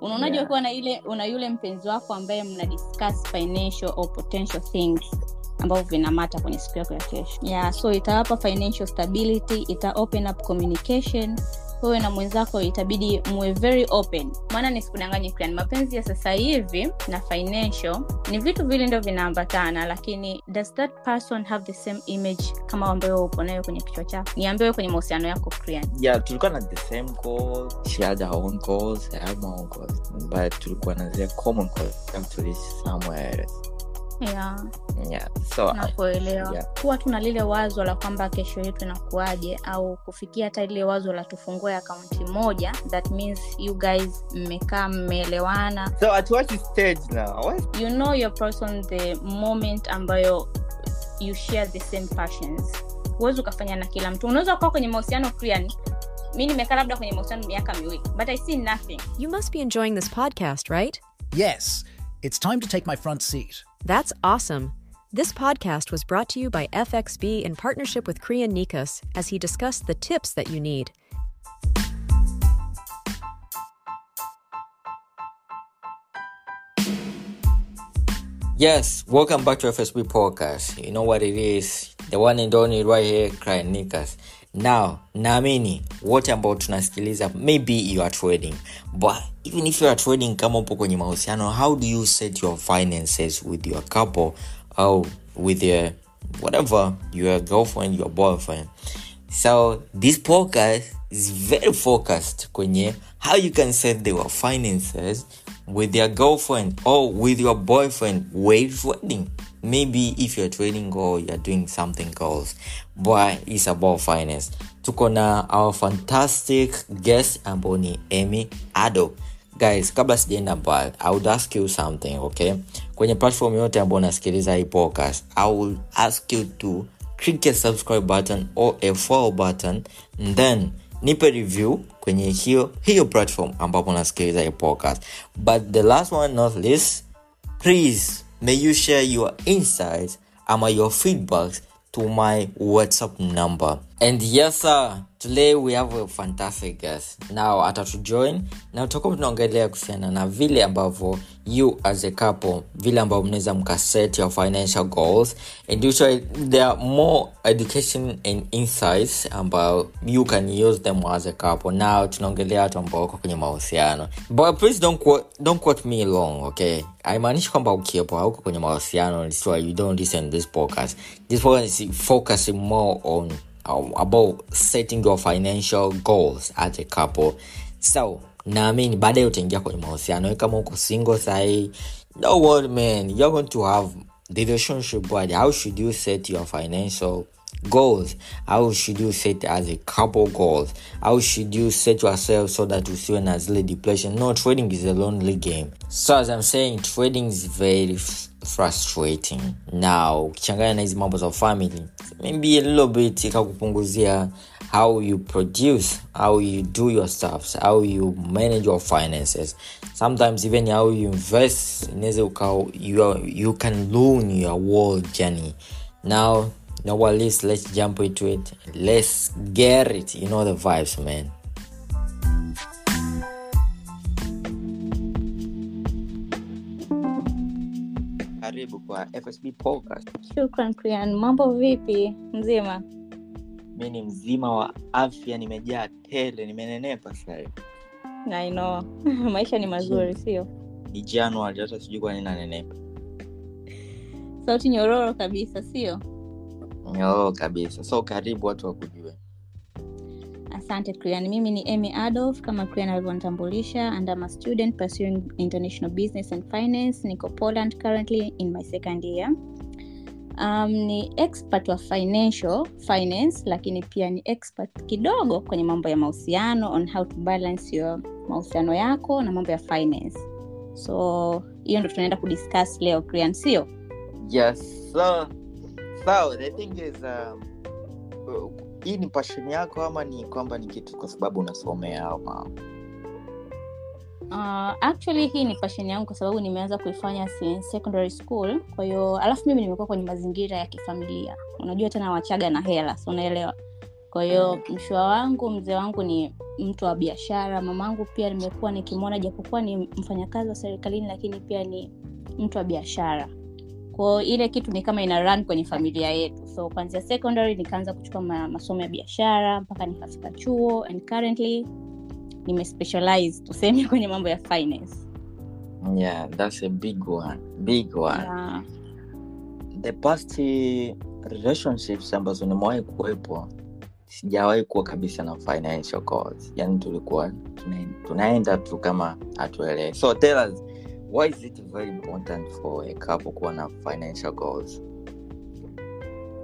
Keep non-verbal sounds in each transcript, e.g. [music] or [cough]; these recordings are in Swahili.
Unaonaje yeah. ukiwa na ile una yule mpenzi wako ambaye mna discuss financial or potential things ambavyo vinamata kwenye siku yako ya kesho yeah, so itawapa financial stability ita open up communication wewe na mwenzako itabidi muwe very open. Maana nisikudanganye plan. Mapenzi ya sasa hivi na financial ni vitu vile ndio vinaambatana lakini does that person have the same image kama ambayo uko nayo kwenye kichwa chako? Niambiwe kwenye mahusiano yako Priyan. yeah tulikuwa na the same goal she had her own goals i own goals but tulikuwa na the common goals somewhere else yeah yeah so uh, nakuelewa yeah. kuwa tuna lile wazo la kwamba kesho yetu inakuaje au kufikia hata lile wazo la tufungue akaunti moja that means you guys mmekaa mmeelewana so at what stage now what? you know your person the moment ambayo you share the same passions huwezi ukafanya na kila mtu unaweza ukawa kwenye mahusiano Priyan, mi nimekaa labda kwenye mahusiano miaka miwili but i see nothing You must be enjoying this podcast, right? Yes, it's time to take my front seat. That's awesome. This podcast was brought to you by FXB in partnership with Korean Nikas as he discussed the tips that you need. Yes, welcome back to FSB Podcast. You know what it is, the one and only right here, Crying Nickers. Now, naamini wote ambao tunasikiliza maybe you are trading. But even if you are trading kama upo kwenye mahusiano how do you set your finances with your couple or with your whatever your girlfriend your boyfriend? So this podcast is very focused kwenye how you can set your finances with your girlfriend or with your boyfriend while trading maybe if you're trading or you're doing something else. But it's about finance. Tuko na our fantastic guest ambao ni amy ado guys kabla sijaenda mbali i would ask you something okay? Kwenye platform yote ambao unasikiliza hii podcast i will ask you to click a subscribe button or a follow button then nipe review kwenye hiyo hiyo platform ambapo nasikiliza podcast. But the last one not least please may you share your insights ama your feedbacks to my whatsapp number. And yes sir today we have a fantastic guest. Now atatujoin na tutakuwa tunaongelea kuhusiana na vile ambavyo you as a couple vile ambavyo mnaweza mkaset your financial goals and usually there are more education and insights ambayo you can use them as a couple. Now tunaongelea watu ambao wako kwenye mahusiano. But please don't quote, me long okay? Haimaanishi kwamba ukiwepo hauko kwenye mahusiano you don't listen this podcast. This podcast is focusing more on um, about setting your financial goals as a couple. So naamini baadaye utaingia kwenye mahusiano. Kama uko single sahii no worry man. You're going to have the relationship but how should you set your financial goals how should you set as a couple goals? How should you set yourself so that you see an zile depression? No trading is a lonely game. So as i'm saying trading is very f- frustrating. Now ukichanganya na hizi mambo za family maybe a little bit ikakupunguzia how you produce how you do your stuffs how you manage your finances. Sometimes even how you invest you, you can ruin your world journey. Now you know let's let's jump into it. Let's get it. You know the vibes man. Karibu kwa fsb podcast. Shukran Krian. mambo vipi? Mzima? Mi ni mzima wa afya nimejaa tele nimenenepa sahivi I [laughs] maisha ni mazuri sio? Ni januari hata sijui kwa nini nanenepa. Sauti nyororo kabisa sio oh, kabisa. So karibu watu wakujue. Asante Krian. mimi ni emy adolf kama Krian alivyonitambulisha and I'm a student pursuing international business and finance. Niko poland currently in my second year. Um, ni expert wa financial finance lakini pia ni expert kidogo kwenye mambo ya mahusiano on how to balance your mahusiano yako na mambo ya finance. So hiyo ndo tunaenda kudiscuss leo Krian, sio? Yes so, so the thing is um, hii ni passion yako ama ni kwamba ni kitu kwa sababu unasomea ama? Uh, actually hii ni passion yangu kwa sababu nimeanza kuifanya since secondary school. Kwa hiyo alafu mimi nimekuwa kwenye mazingira ya kifamilia. Unajua tena wachaga na hela so unaelewa? Kwa hiyo mshua wangu mzee wangu ni mtu wa biashara mamangu pia nimekuwa nikimwona japokuwa ni mfanyakazi wa serikalini lakini pia ni mtu wa biashara kwao ile kitu ni kama ina run kwenye familia yetu. So kwanzia secondary nikaanza kuchukua ma, masomo ya biashara mpaka nikafika chuo and currently nimespecialize tuseme kwenye mambo ya finance. Yeah that's a big one big one. Yeah. the past relationships ambazo nimewahi kuwepo sijawahi kuwa kabisa na financial cause yani tulikuwa tunaenda tu kama hatuelewi. So tell us why is it very important for a couple kuwa na financial goals?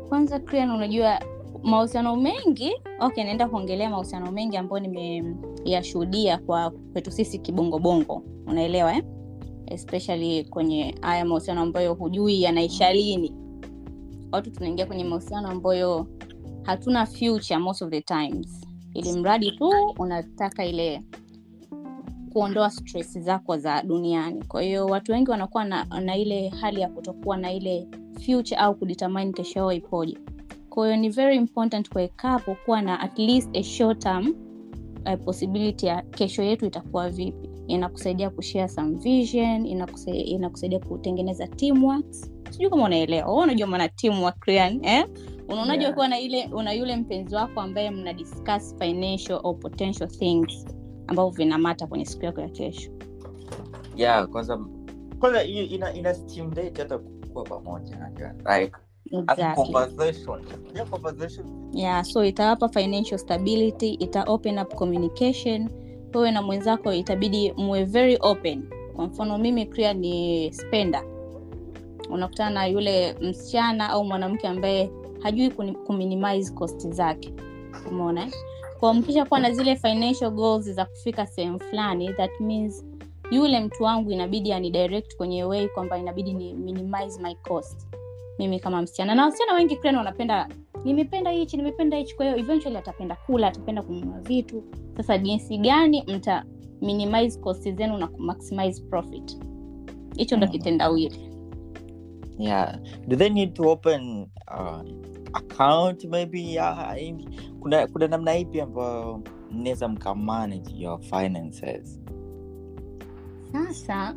Kwanza Krian, unajua mahusiano mengi okay naenda kuongelea mahusiano mengi ambayo nimeyashuhudia kwa kwetu sisi kibongobongo unaelewa eh? especially kwenye haya mahusiano ambayo hujui yanaisha lini. Watu tunaingia kwenye mahusiano ambayo hatuna future most of the times. Ili mradi tu unataka ile kuondoa stress zako za duniani. Kwa hiyo watu wengi wanakuwa na, na ile hali ya kutokuwa na ile future au kudetermine kesho yao ipoje. Kwa hiyo ni very important kuwekapo kuwa na at least a short term uh, possibility ya kesho yetu itakuwa vipi. Inakusaidia kushare some vision inakusaidia, inakusaidia kutengeneza teamwork sijui kama unaelewa. Unajua maana teamwork Ryan, eh? Unaonaje Yeah. ukiwa na ile una yule mpenzi wako ambaye mna discuss financial or potential things ambavyo vinamata kwenye siku yako ya kesho. Yeah kwanza kwanza ina, ina stimulate hata kuwa pamoja like exactly. conversation. Yeah, conversation. Yeah so itawapa financial stability ita open up communication. Wewe na mwenzako itabidi muwe very open. Kwa mfano mimi pia ni spenda unakutana na yule msichana au mwanamke ambaye hajui kuminimize cost zake. Umeona eh? kwa mkisha kuwa na zile financial goals za kufika sehemu fulani that means yule mtu wangu inabidi ani direct kwenye way kwamba inabidi ni minimize my cost mimi kama msichana na wasichana wengi pia wanapenda nimependa hichi nimependa hichi kwa hiyo eventually atapenda kula atapenda kununua vitu sasa jinsi gani mta minimize cost zenu na maximize profit hicho ndo Mm. kitendawili yeah. Do they need to open uh, account maybe? Yeah, kuna kuna namna ipi ambayo mnaweza mkamanage your finances? Sasa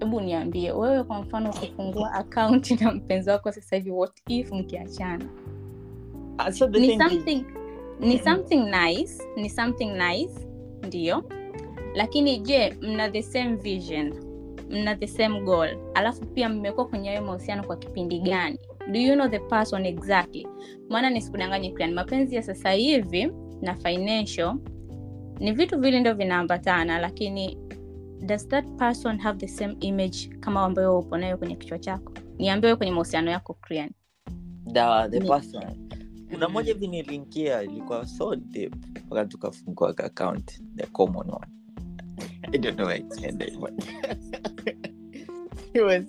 hebu niambie wewe kwa mfano ukifungua akaunti na mpenzi wako sasa hivi what if mkiachana? Uh, so ni something, is- ni something nice ni something nice ndio. Lakini je mna the same vision mna the same goal. Alafu pia mmekuwa kwenye hayo mahusiano kwa kipindi gani? Do you know the person exactly? Maana nisikudanganye Krian, mapenzi ya sasa hivi na financial ni vitu vile ndio vinaambatana lakini does that person have the same image kama ambayo upo nayo kwenye kichwa chako? Niambie wewe kwenye mahusiano yako Krian. the, the person. Kuna moja hivi nilinkia ilikuwa so deep mpaka tukafungua ka the common one [laughs] i don't know why I said that, but [laughs] it was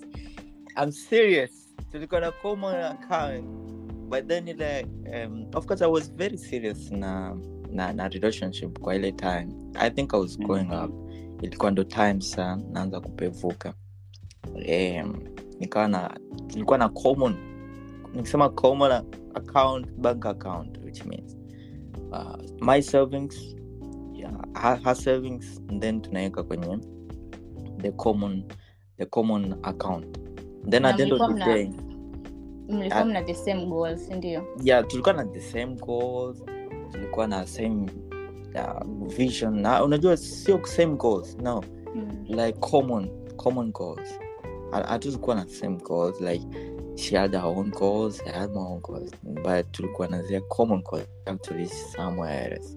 i'm serious. Tulikuwa na common account but then ile um, of course i was very serious na na, na relationship kwa ile time. I think i was growing up. It ilikuwa ndo time sa naanza kupevuka. Um, nikawa na tulikuwa na common nikisema common account bank account which means uh, my savings her, her savings then tunaweka kwenye the common the common account. Then Na at the end of mlikuwa the mna- day mlikuwa mna the same goals ndio? Yeah tulikuwa na the same goals tulikuwa na same uh, vision. Na unajua sio same goals no. Mm. like common common goals. Ha- na same goals like she had her own goals i had my own goals. But tulikuwa na zile common goals to reach somewhere else.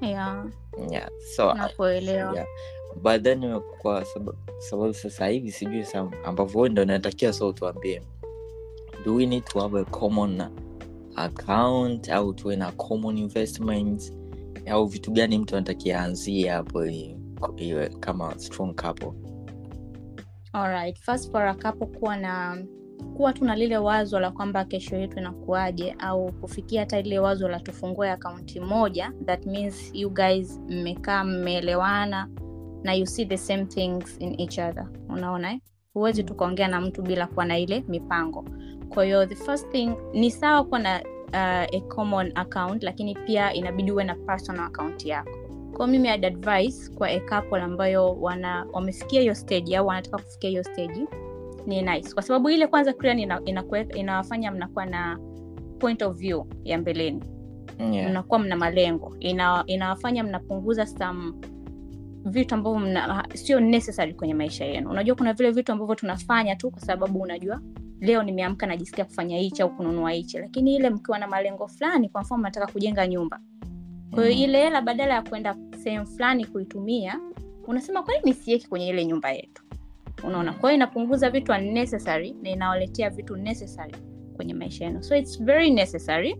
Yeah yeah so nakuelewa yeah. but kwa sababu, sababu sasa hivi sijui sa ambavyo ndo natakiwa so tuambie do we need to have a common account au tuwe na common investment au vitu gani mtu anatakia anzie hapo iwe kama strong couple Alright. First for a couple kuwa na kuwa tu na lile wazo la kwamba kesho yetu inakuaje au kufikia hata lile wazo la tufungue akaunti moja that means you guys mmekaa mmeelewana na you see the same things in each other. Unaona eh? huwezi tukaongea na mtu bila kuwa na ile mipango. Kwa the first thing ni sawa kuwa na uh, a common account lakini pia inabidi uwe na personal account yako. Kwa mimi advice kwa a couple ambayo wana wamefikia hiyo stage au wanataka kufikia hiyo stage ni nice. Kwa sababu ile kwanza ina, inawafanya mnakuwa na point of view ya mbeleni. Yeah. mnakuwa mna malengo. Ina, inawafanya mnapunguza some vitu ambavyo mna, sio necessary kwenye maisha yenu. Unajua kuna vile vitu ambavyo tunafanya tu kwa sababu unajua leo nimeamka najisikia kufanya hichi au kununua hichi. Lakini ile mkiwa na malengo fulani kwa mfano nataka kujenga nyumba. Kwa hiyo Mhm. ile hela badala ya kwenda sehemu fulani kuitumia unasema kwa nini kwenye ile nyumba yetu unaona? Kwa hiyo inapunguza vitu unnecessary na inawaletea vitu necessary kwenye maisha yenu. So its very necessary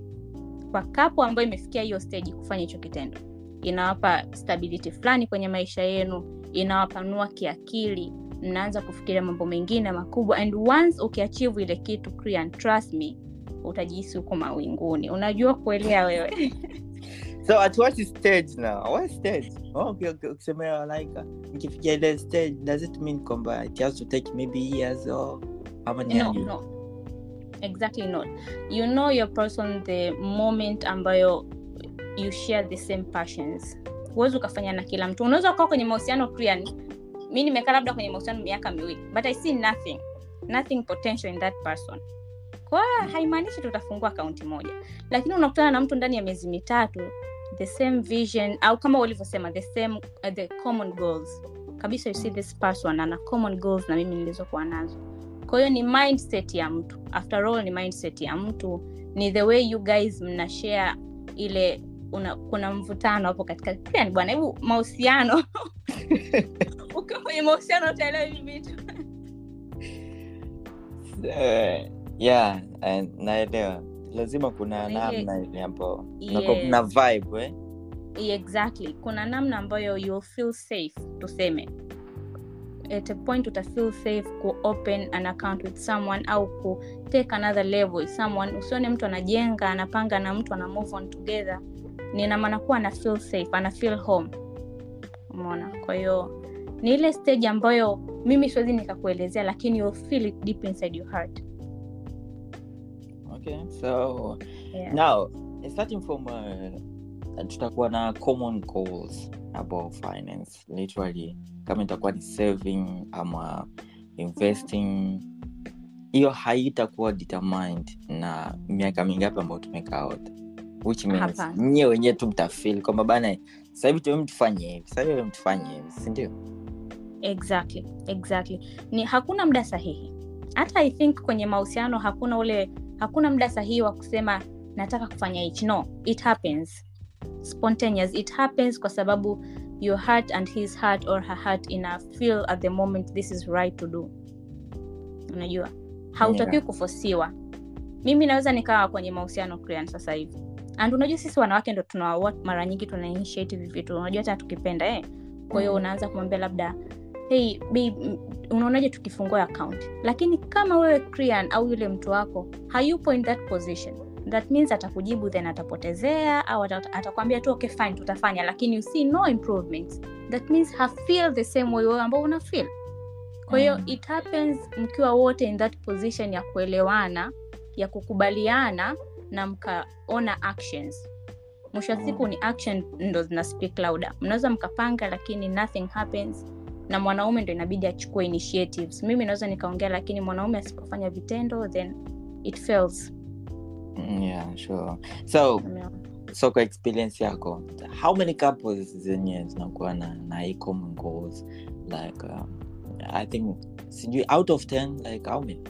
kwa kapo ambayo imefikia hiyo stage kufanya hicho kitendo. Inawapa stability fulani kwenye maisha yenu inawapanua kiakili mnaanza kufikiria mambo mengine makubwa and once ukiachivu ile kitu and trust me utajihisi huko mawinguni. Unajua kuelea wewe [laughs] so at what stage now? What stage? Oh, okay, okay, like mkifikia ile stage does it mean kwamba it has to take maybe years or how many no, no. exactly not. You know your person the moment ambayo you share the same passions. Huwezi ukafanya na kila mtu. Unaweza ukawa kwenye mahusiano Krian, mi nimekaa labda kwenye mahusiano miaka miwili but i see nothing nothing potential in that person. Kwa haimaanishi tutafungua akaunti moja. Lakini unakutana na mtu ndani ya miezi mitatu the same vision au kama ulivyosema the same uh, the common goals. Kabisa you see this person ana common goals na mimi nilizokuwa nazo. Kwa hiyo ni mindset ya mtu. After all ni mindset ya mtu. Ni the way you guys mna share ile una, kuna mvutano hapo katika pia bwana hebu mahusiano. [laughs] Ukiwa kwenye mahusiano utaelewa hivi vitu. Uh, yeah eh, naelewa lazima kuna Na namna ile ambayo Yes. mnakuwa vibe eh? exactly. Kuna namna ambayo you feel safe tuseme. At a point utafeel safe kuopen an account with someone au kutake another level with someone. Usione mtu anajenga anapanga na mtu ana move on together. Ninamaana kuwa ana feel safe ana feel home. Umeona? Kwa hiyo ni ile stage ambayo mimi siwezi nikakuelezea lakini you feel it deep inside your heart okay. So yeah. now starting from uh, tutakuwa na common goals about finance. Literally kama itakuwa ni saving ama investing hiyo haitakuwa determined na miaka mingapi ambayo tumekaa which means nyie wenyewe tu mtafil kwamba bana sahivi tuwe mtufanye hivi sahivi mtufanye hivi sindio exactly exactly. Ni hakuna muda sahihi. Hata i think kwenye mahusiano hakuna ule hakuna muda sahihi wa kusema nataka kufanya hichi. No it happens. Spontaneous it happens kwa sababu your heart and his heart or her heart ina feel at the moment this is right to do. Unajua? Hautakiwi Yeah. kufosiwa. Mimi naweza nikawa kwenye mahusiano Krian sasa hivi. And unajua sisi wanawake ndo tuna mara nyingi tuna initiate hivi vitu. Unajua hata tukipenda eh? Kwa hiyo Mm. unaanza kumwambia labda hey babe unaonaje tukifungua account? Lakini kama wewe Krian au yule mtu wako hayupo in that position. That means atakujibu then atapotezea au ata- atakwambia tu okay fine tutafanya lakini you see no improvements. That means ha feel the same way wewe ambao una feel. Kwa hiyo Mm. it happens mkiwa wote in that position ya kuelewana ya kukubaliana na mkaona actions. Mwisho wa siku ni action ndo zina speak louder. Mnaweza mkapanga lakini nothing happens na mwanaume ndo inabidi achukue initiatives. Mimi naweza nikaongea lakini mwanaume asipofanya vitendo then it fails. Yeah sure. So so kwa experience yako how many couples zenye zinakuwa na, na hii common goals? Like um, i think sijui out of 10 like how many?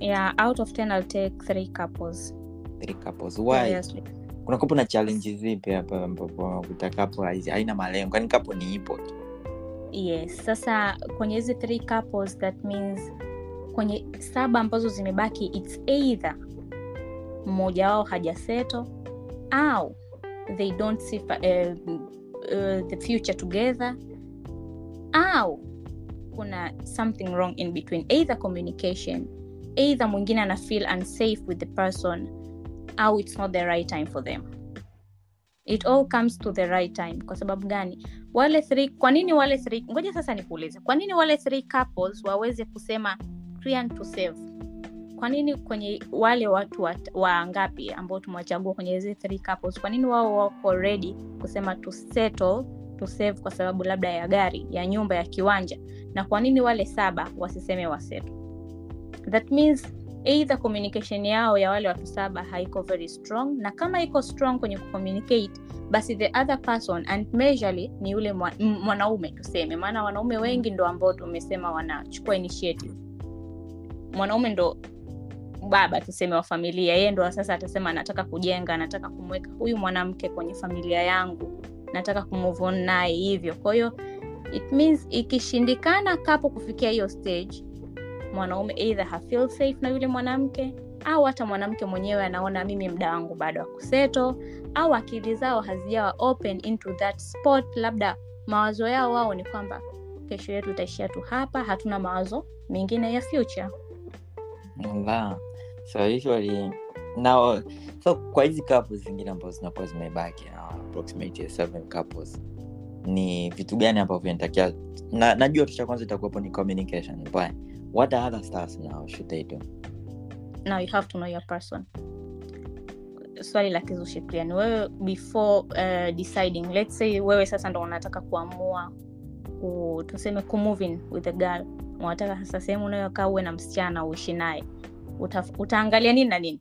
Yeah out of 10 i'll take three couples. Three couples. Why? Seriously. kuna kupo na challenge zipi hapa ambapo kutakapo haina malengo? Yani kapo ni ipo tu yes. Sasa kwenye hizi three couples that means kwenye saba ambazo zimebaki its either mmoja wao hajaseto au they don't see eh, uh, the future together au kuna something wrong in between. Either communication either mwingine ana feel unsafe with the person au it's not the right time for them it all comes to the right time. Kwa sababu gani? Wale three kwa nini wale three ngoja sasa nikuulize. Kwa nini wale three couples waweze kusema Krian to save? Kwa nini kwenye wale watu wat- wa ambao tumewachagua kwenye hizi three couples kwa nini wao wako ready kusema to settle to save kwa sababu labda ya gari ya nyumba ya kiwanja? Na kwa nini wale saba wasiseme waseto that means either communication yao ya wale watu saba haiko very strong na kama iko strong kwenye kucommunicate basi the other person and measurely ni yule mwanaume tuseme. Maana wanaume wengi ndo ambao tumesema wanachukua initiative. Mwanaume ndo baba tuseme wa familia yeye ndo sasa atasema anataka kujenga anataka kumweka huyu mwanamke kwenye familia yangu nataka kumove naye hivyo. Kwa hiyo ikishindikana kapo kufikia hiyo stage mwanaume either hafeel safe na yule mwanamke au hata mwanamke mwenyewe anaona mimi mda wangu bado wa kuseto au akili zao hazijawa open into that spot labda mawazo yao wao ni kwamba kesho yetu itaishia tu hapa hatuna mawazo mengine ya future. So usually now so kwa hizi couples zingine ambazo zinakuwa zimebaki couples ni vitu gani ambavyo vinatakia na, najua tu cha kwanza itakuwepo ni communication but what the other stars now should they do now you have to know your person. Swali la kizushi pia ni wewe before uh, deciding let's say wewe sasa ndo unataka kuamua ku, tuseme kumove with a girl. Unataka sasa sehemu unayokaa uwe na msichana uishi naye. Uta, utaangalia nini na nini?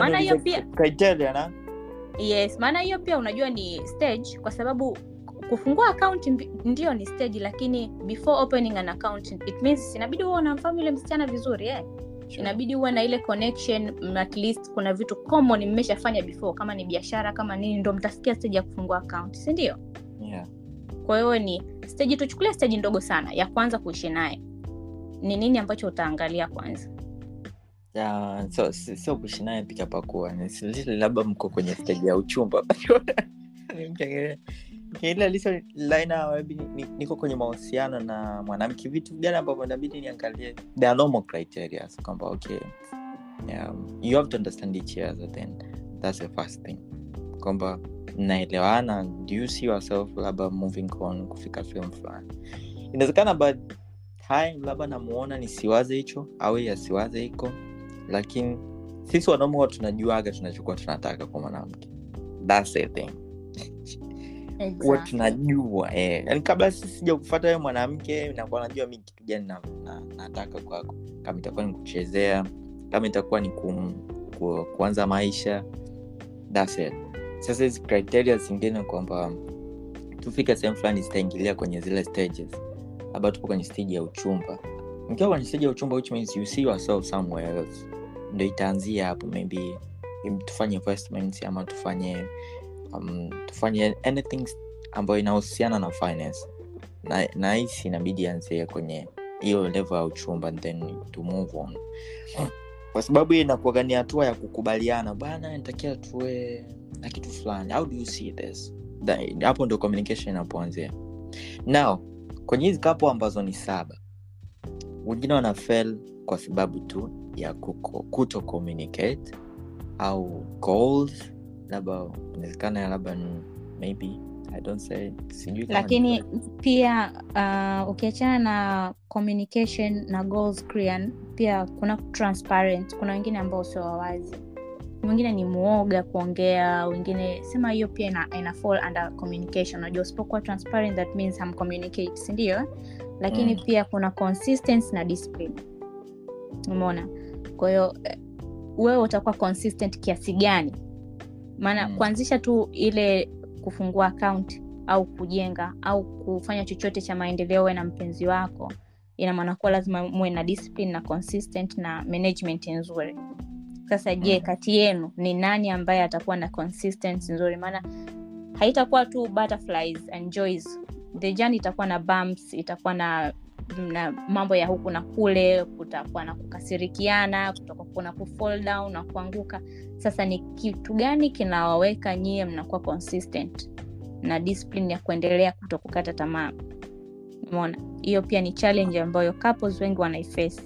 Maana hiyo pia- yes maana hiyo pia unajua ni stage kwa sababu kufungua akaunti ndio ni stage lakini before opening an account it means inabidi huwa unamfahamu yule msichana vizuri eh? inabidi uwe na ile connection at least kuna vitu common mmeshafanya before kama ni biashara kama nini ndo mtafikia stage ya kufungua account sindio yeah. kwa hiyo ni stage tuchukulia stage ndogo sana ya kwanza kuishi naye. Ni nini ambacho utaangalia kwanza? Yeah, so si- so kuishi naye picha pakua labda mko kwenye stage ya uchumba [laughs] liso maybe ni- ni- niko kwenye mahusiano na mwanamke. Vitu gani ambavyo inabidi niangalie? There are normal criteria so kwamba okay um, you have to understand each other then that's the first thing. Kwamba mnaelewana do you see yourself labda moving on kufika film fulani? Inawezekana but time labda namuona nisiwaze hicho au asiwaze hiko lakini sisi wanaume huwa tunajuaga tunachokuwa tunataka kwa mwanamke. That's the thing [laughs] huwa Exactly. tunajua eh. yani kabla sija kufata wewe mwanamke nakuwa najua mi kitu gani na, na, nataka kwako kama itakuwa ni kuchezea kama itakuwa ni kum, ku, kuanza maisha That's it. sasa hizi kriteria zingine kwamba tufike sehemu fulani zitaingilia kwenye zile stages labda tupo kwenye stage ya uchumba mkiwa kwenye stage ya uchumba which means you see yourself somewhere else ndo itaanzia hapo maybe tufanye investments ama tufanye um, tufanye anything ambayo inahusiana na finance. Na, na inabidi anzie kwenye hiyo level ya uchumba then to move on. Kwa sababu hii inakuwaga ni hatua ya kukubaliana bana nitakia tuwe na kitu fulani. How do you see this? Hapo ndio communication inapoanzia. Now kwenye hizi kapo ambazo ni saba wengine wana kwa sababu tu ya kuto communicate au goals labda inawezekana labda ni maybe i don't say sijui lakini pia uh, ukiachana na communication na goals crean pia kuna transparent. Kuna wengine ambao sio wawazi. Mwingine ni mwoga kuongea wengine sema hiyo pia ina, ina fall under communication. Unajua usipokuwa transparent that means ham communicate sindio lakini Mm. pia kuna consistency na discipline. Umeona? Kwa hiyo eh, wewe utakuwa consistent kiasi gani maana Mm. kuanzisha tu ile kufungua akaunti au kujenga au kufanya chochote cha maendeleo we na mpenzi wako ina maana kuwa lazima muwe na discipline na consistent na management nzuri sasa je Mm. kati yenu ni nani ambaye atakuwa na consistent nzuri maana haitakuwa tu butterflies and joys the journey itakuwa na bumps itakuwa na na mambo ya huku na kule kutakuwa na kukasirikiana kutakuwa na kufall down na kuanguka. Sasa ni kitu gani kinawaweka nyie mnakuwa consistent na discipline ya kuendelea kuto kukata tamaa? Mona hiyo pia ni challenge ambayo couples wengi wanaiface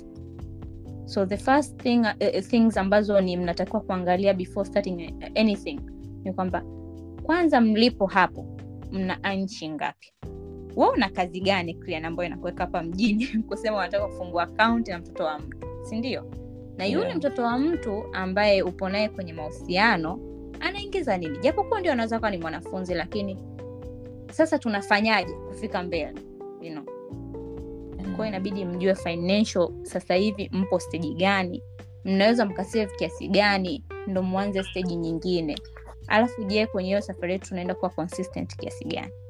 so the first thing, uh, things ambazo ni mnatakiwa kuangalia before starting anything ni kwamba kwanza mlipo hapo mna anchi ngapi we una kazi gani Clean ambayo inakuweka hapa mjini? [laughs] Kusema unataka kufungua akaunti na mtoto wa mtu sindio na yule Yeah. mtoto wa mtu ambaye upo naye kwenye mahusiano anaingiza nini? Japokuwa ndio anaweza kuwa ni mwanafunzi lakini sasa tunafanyaje kufika mbele? You know? kwao inabidi mjue financial sasa hivi mpo steji gani? Mnaweza mkasave kiasi gani? Ndo mwanze steji nyingine. Alafu je kwenye hiyo safari yetu tunaenda kuwa consistent kiasi gani? Mm,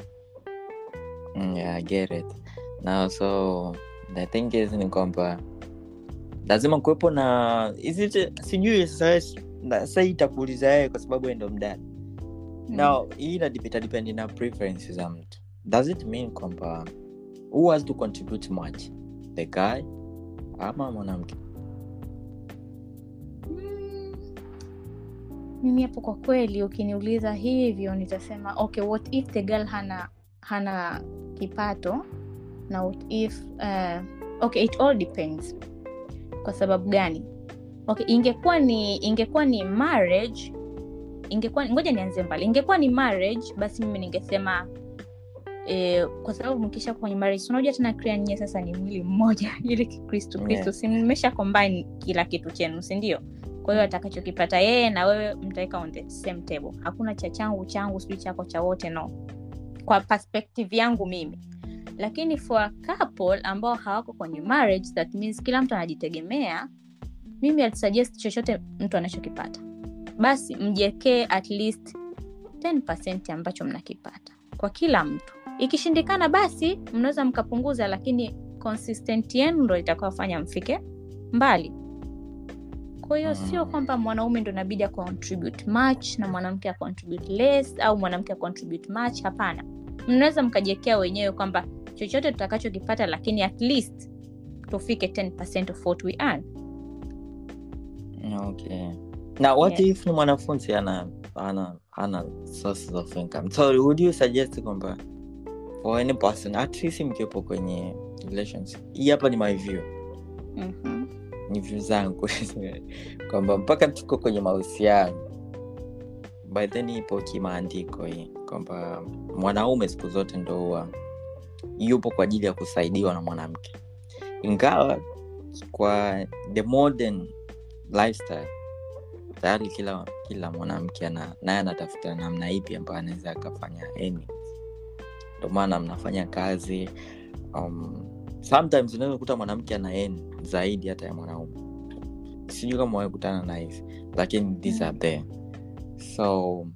yeah, I get it. Now, so the thing is ni kwamba lazima kuwepo na sijui sasa hii itakuuliza yeye kwa sababu ndo mdada now hii itadipendi na preference za mtu. Does it mean kwamba who has to contribute much? The guy ama mwanamke? Mm. mimi hapo kwa kweli ukiniuliza hivyo nitasema okay what if the girl hana hana kipato na if uh, okay it all depends. Kwa sababu gani? Okay ingekuwa ni ingekuwa ni marriage ingekuwa ngoja nianze mbali. Ingekuwa ni marriage basi mimi ningesema E, kwa sababu mkisha kwenye marriage unajua tena nyie sasa ni mwili mmoja. [laughs] Ili kikristo kristo Yeah. si mmesha combine kila kitu chenu si ndio? Kwa hiyo atakachokipata yeye na wewe mtaweka on the same table. Hakuna cha changu changu sijui chako cha wote no kwa perspective yangu mimi. Lakini for a couple ambao hawako kwenye marriage that means kila mtu anajitegemea mimi alisuggest chochote mtu anachokipata. Basi mjekee at least 10 ambacho mnakipata kwa kila mtu. Ikishindikana basi mnaweza mkapunguza lakini consistent yenu ndo itakaofanya mfike mbali kwa hiyo sio kwamba mwanaume ndo inabidi acontribute much na mwanamke acontribute less au mwanamke acontribute much hapana. Mnaweza mkajiekea wenyewe kwamba chochote tutakachokipata lakini at least tufike 10 of what we earn. Okay. Na what Yeah. if ni mwanafunzi ana ana ana sources of income? So would you suggest kwamba for any person at least mkiwepo kwenye relations hii hapa ni my view. Mm-hmm. Ni view zangu [laughs] kwamba mpaka tuko kwenye mahusiano by ipo kimaandiko hii kwamba mwanaume siku zote ndo huwa yupo kwa ajili ya kusaidiwa na mwanamke. Ingawa kwa the modern lifestyle tayari kila kila mwanamke ana- naye anatafuta namna ipi ambayo anaweza akafanya ndomaana maana mnafanya kazi um, sometimes unaweza kukuta mwanamke ana earn zaidi hata ya mwanaume. Sijui kama wamekutana na hivi lakini these are there. So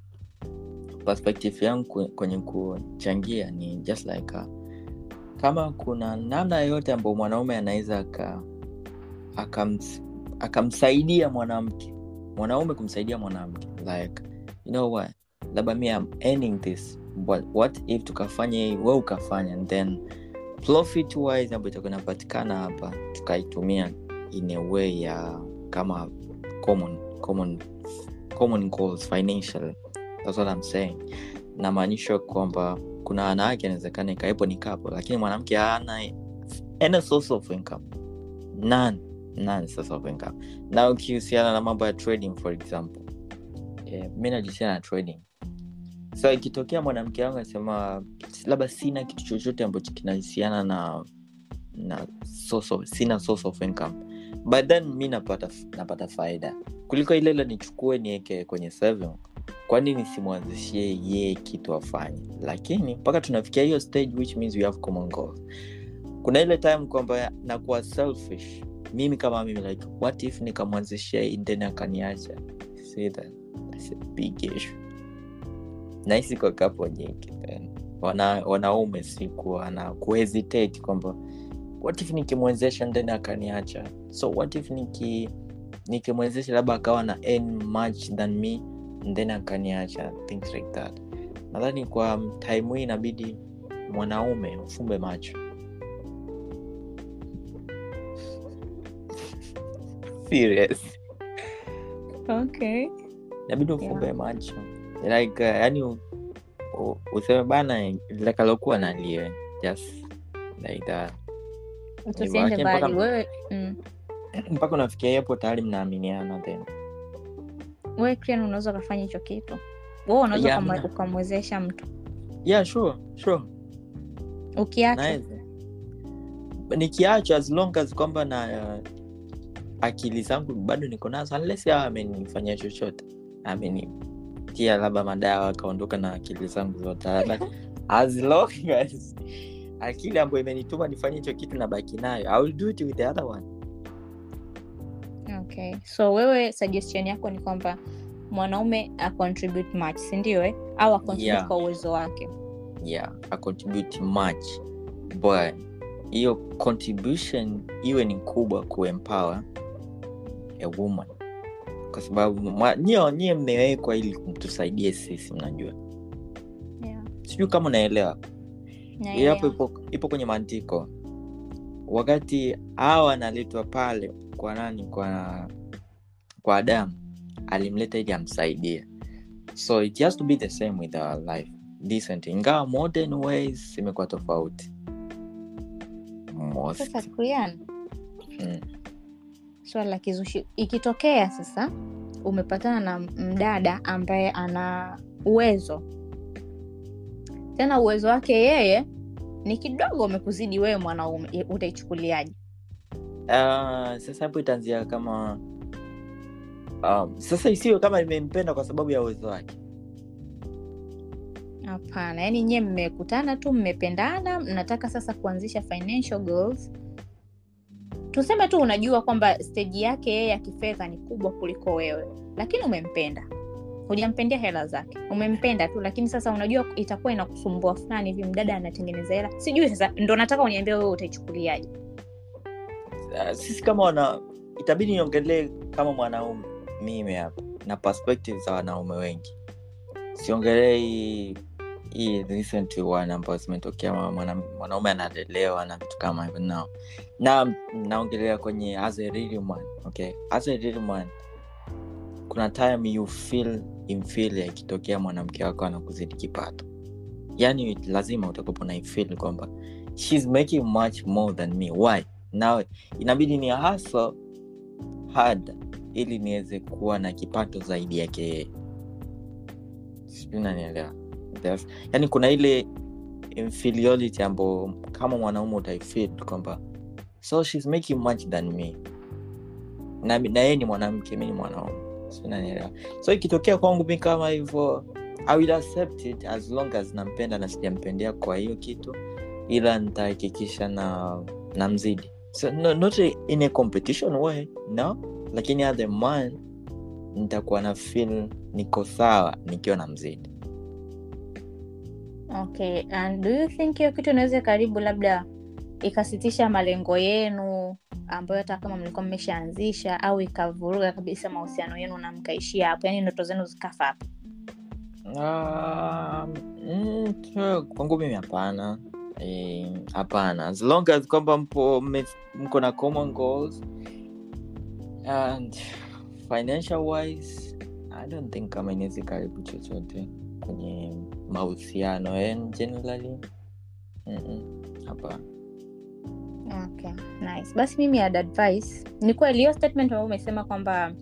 perspective yangu kwenye kuchangia ni just like a, kama kuna namna yoyote ambayo mwanaume anaweza aka akams, akamsaidia mwanamke mwanaume kumsaidia mwanamke like you know what? Labda mi am ending this but what if tukafanya hii we ukafanya and then profit wise ambayo itakuwa inapatikana hapa tukaitumia in a way ya kama common common common goals financial. That's what I'm saying. Namaanisha kwamba kuna wanawake inawezekana ikawepo ni kapo lakini mwanamke hana any na ukihusiana na mambo ya trading for example. Yeah, mi najihusiana na trading so ikitokea mwanamke wangu anasema labda sina kitu chochote ambacho kinahusiana na na sina source of income. But then mi napata napata faida. Kuliko ile nichukue niweke kwenye saving. Kwani nisimwanzishie yeye kitu afanye? Lakini mpaka tunafikia hiyo stage which means we have common goals. Kuna ile time kwamba nakuwa selfish. Mimi kama mimi like what if nikamwanzishia then akaniacha? See that? That's a big issue nahisi kwa kapo nyingi. Wana, wanaume siku na kuhesitate kwamba what if nikimwezesha ndani akaniacha? So what if niki nikimwezesha labda akawa na n much than me then akaniacha things like that. Nadhani kwa time hii inabidi mwanaume ufumbe macho. [laughs] Serious. Okay. Inabidi ufumbe macho like uh, yani useme bana litakalokuwa nalie just like that. Tusiende mpaka- mbali wewe mm. [clears throat] mpaka unafikia hapo tayari mnaaminiana then wewe Krian unaweza ukafanya hicho kitu? Wewe unaweza Yeah, ukamwezesha mtu? Yeah sure sure. Ukiacha? Nikiacha as long as kwamba na uh, akili zangu bado niko nazo unless awa amenifanyia chochote amenitia labda madawa akaondoka na akili zangu zote. Labda as long as akili ambayo imenituma nifanye hicho kitu nabaki nayo. I will do it with the other one. Okay. So wewe suggestion yako ni kwamba mwanaume acontribute much sindio eh? au acontribute Yeah. kwa uwezo wake. Yeah acontribute much. But hiyo contribution iwe ni kubwa kuempower a woman kwa sababu nyie nyie mmewekwa ili mtusaidie sisi mnajua. Yeah. sijui kama unaelewa. Na Hiyo hapo ipo, ipo kwenye maandiko. Wakati hawa analetwa pale kwa nani? Kwa kwa adamu alimleta ili amsaidie. So it has to be the same with our life. Decent. Ingawa modern ways imekuwa tofauti. Most. sasa Krian, Mm. Swala la kizushi. Ikitokea sasa umepatana na mdada ambaye ana uwezo. Tena uwezo wake yeye ni kidogo umekuzidi wewe mwanaume utaichukuliaje? Uh, sasa hapo itaanzia kama um, sasa isiwe kama nimempenda kwa sababu ya uwezo wake. Hapana yaani nyie mmekutana tu mmependana mnataka sasa kuanzisha financial goals tuseme tu unajua kwamba steji yake yeye ya kifedha ni kubwa kuliko wewe lakini umempenda. Hujampendea hela zake. Umempenda tu lakini sasa unajua itakuwa inakusumbua fulani hivi mdada anatengeneza hela. Sijui sasa ndo nataka uniambia wewe utaichukuliaje? Uh, sisi kama wana itabidi niongelee kama mwanaume mimi hapa na perspective za wanaume wengi. Siongelei hii recent one ambayo zimetokea mwa- mwana- mwanaume analelewa na vitu kama hivyo no. Na naongelea kwenye as a man okay? As a man kuna time you feel inferior ikitokea mwanamke wako anakuzidi kipato. Yani lazima utakupa naifil kwamba shes making much more than me. Why? Now inabidi ni hasa hard ili niweze kuwa na kipato zaidi yake yeye. Sijui yani kuna ile inferiority ambao kama mwanaume utaifil kwamba so she's making much than me. Na yeye ni mwanamke mi ni mwanaume. So ikitokea kwangu mi kama hivyo i will accept it as long as nampenda na sijampendea kwa hiyo kitu ila nitahakikisha na mzidi so, no, not in a competition way no. Lakini as man nitakuwa na fil niko sawa nikiwa na mzidi okay and do you think hiyo kitu unaweza karibu labda ikasitisha malengo yenu ambayo hata kama mlikuwa mmeshaanzisha au ikavuruga kabisa mahusiano yenu na mkaishia hapo yani ndoto zenu zikafa hapo? Um, mm, kwangu mimi hapana. Hapana hapana. As long as kwamba mpo mko na common goals and financial wise i don't think kama inawezi karibu chochote kwenye mahusiano yenu generally. Hapana okay nice. Basi mimi ad advice. Ni kweli hiyo statement ambayo umesema kwamba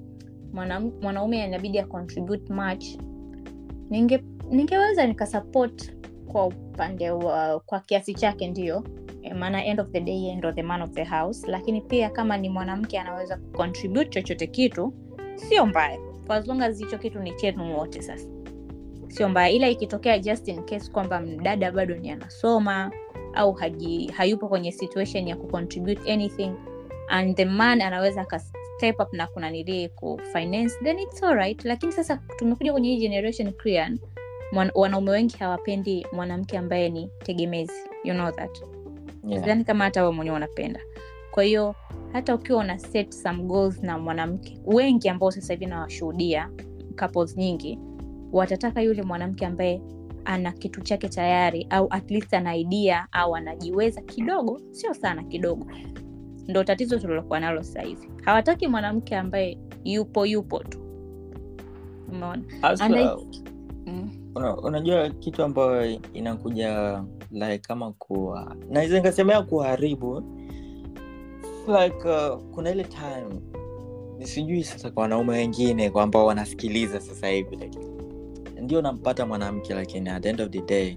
mwanaume inabidi ya contribute much. Ninge ningeweza nikasupport kwa upande wa kwa kiasi chake ndio Eh, maana end of the day ndo the man of the house. Lakini pia kama ni mwanamke anaweza kucontribute chochote kitu sio mbaya. As long as hicho kitu ni chenu wote sasa. Sio mbaya. Ila ikitokea just in case kwamba mdada bado ni anasoma au haji, hayupo kwenye situation ya kucontribute anything and the man anaweza aka step up na kuna nili kufinance then it's alright. Lakini sasa tumekuja kwenye hii generation Krian, wanaume wengi hawapendi mwanamke ambaye ni tegemezi. You know that. Yeah. sidhani kama hata we mwenyewe unapenda. Kwa hiyo hata ukiwa una set some goals na mwanamke wengi ambao sasa hivi nawashuhudia couples nyingi watataka yule mwanamke ambaye ana kitu chake tayari au at least ana idea au anajiweza kidogo sio sana kidogo. Ndo tatizo tulilokuwa nalo sasahivi hawataki mwanamke ambaye yupo yupo tu. Umeona? I- mm. una, unajua kitu ambayo inakuja like kama kuwa naweza nikasemea kuharibu like uh, kuna ile time sijui sasa kwa wanaume wengine ambao wanasikiliza sasa hivi like, ndio nampata mwanamke lakini at the end of the day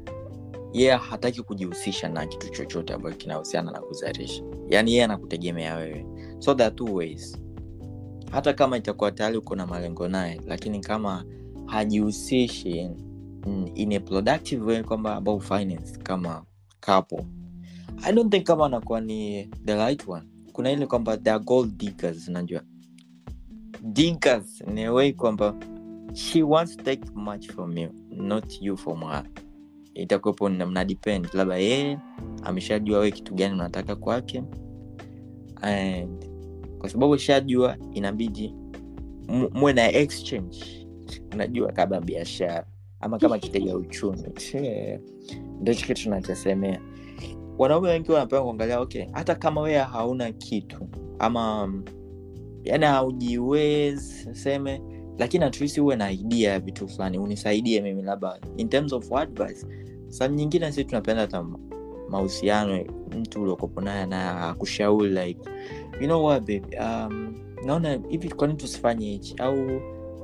yeye yeah, hataki kujihusisha na kitu chochote ambacho kinahusiana na kuzalisha. Yaani yeye anakutegemea wewe. So there are two ways. Hata kama itakuwa tayari uko na malengo naye lakini kama hajihusishi in a productive way kwamba about finance kama couple. I don't think kama anakuwa ni the right one. Kuna ile kwamba they gold diggers unajua. Diggers in kwamba she wants to take much from you not you from her. Itakuwepo mna labda yeye ameshajua we kitu gani unataka kwake. And kwa sababu shajua inabidi muwe na exchange. Unajua kama biashara ama kama kitega uchumi. Ndo hicho kitu tunachosemea. Wanaume wengi wanapenda kuangalia okay hata kama wewe hauna kitu ama yani haujiwezi seme lakini atuisi uwe na idea ya vitu fulani unisaidie mimi labda. In terms of advice sam nyingine si tunapenda hata ma- mahusiano mtu uliokopo naye na akushauri like you know what babe, um, naona hivi kwanini tusifanye hichi? Au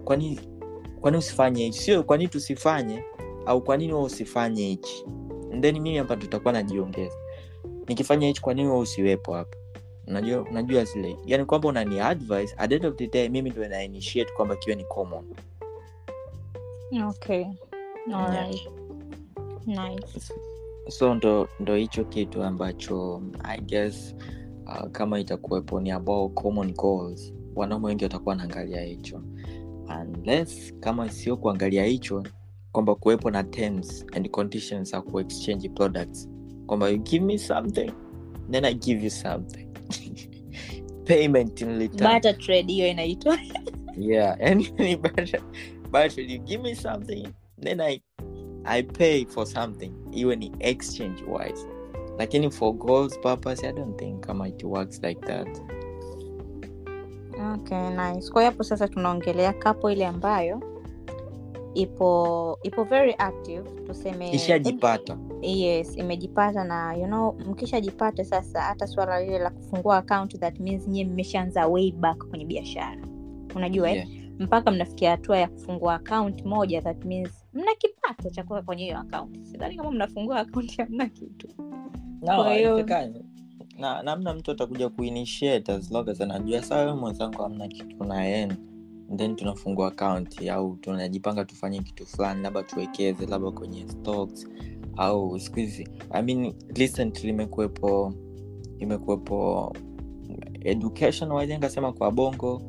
kwani usifanye hichi? Sio kwanini tusifanye au kwanini wewe usifanye hichi? Then mimi hapa tutakuwa najiongeza. Nikifanya hichi kwanini wewe usiwepo hapa unajua unajua zile. Yani kwamba unani advice at the end of the day mimi ndo na initiate kwamba kiwe ni common. Okay. Alright. nice. So ndo ndo hicho kitu ambacho i guess uh, kama itakuwepo ni about common goals wanaume wengi watakuwa wanaangalia hicho. Unless kama sio kuangalia hicho kwamba kuwepo na terms and conditions za kuexchange products. Kwamba you give me something then i give you something [laughs] payment in trade hiyo inaitwa. [laughs] Yeah and but, but you give me something then i i pay for something. Iwe ni exchange wise. Lakini for goals purpose i don't think kama it works like that. Okay nice. Kwa hapo sasa tunaongelea kapo ile ambayo ipo ipo very active tuseme ishajipata. Yes imejipata na you know mkishajipata sasa hata swala lile la kufungua account that means nyie mmeshaanza way back kwenye biashara. Unajua Yeah. eh? mpaka mnafikia hatua ya kufungua account moja that means mna kipato cha kuweka kwenye hiyo account. Sidhani kama mnafungua account hamna kitu. No, hiyo- na namna mtu atakuja kuinitiate as long as anajua wewe mwenzangu hamna kitu na yen then tunafungua akaunti au tunajipanga tufanye kitu fulani labda tuwekeze labda kwenye stocks au siku I mean, recently imekuwepo education waweza kwa bongo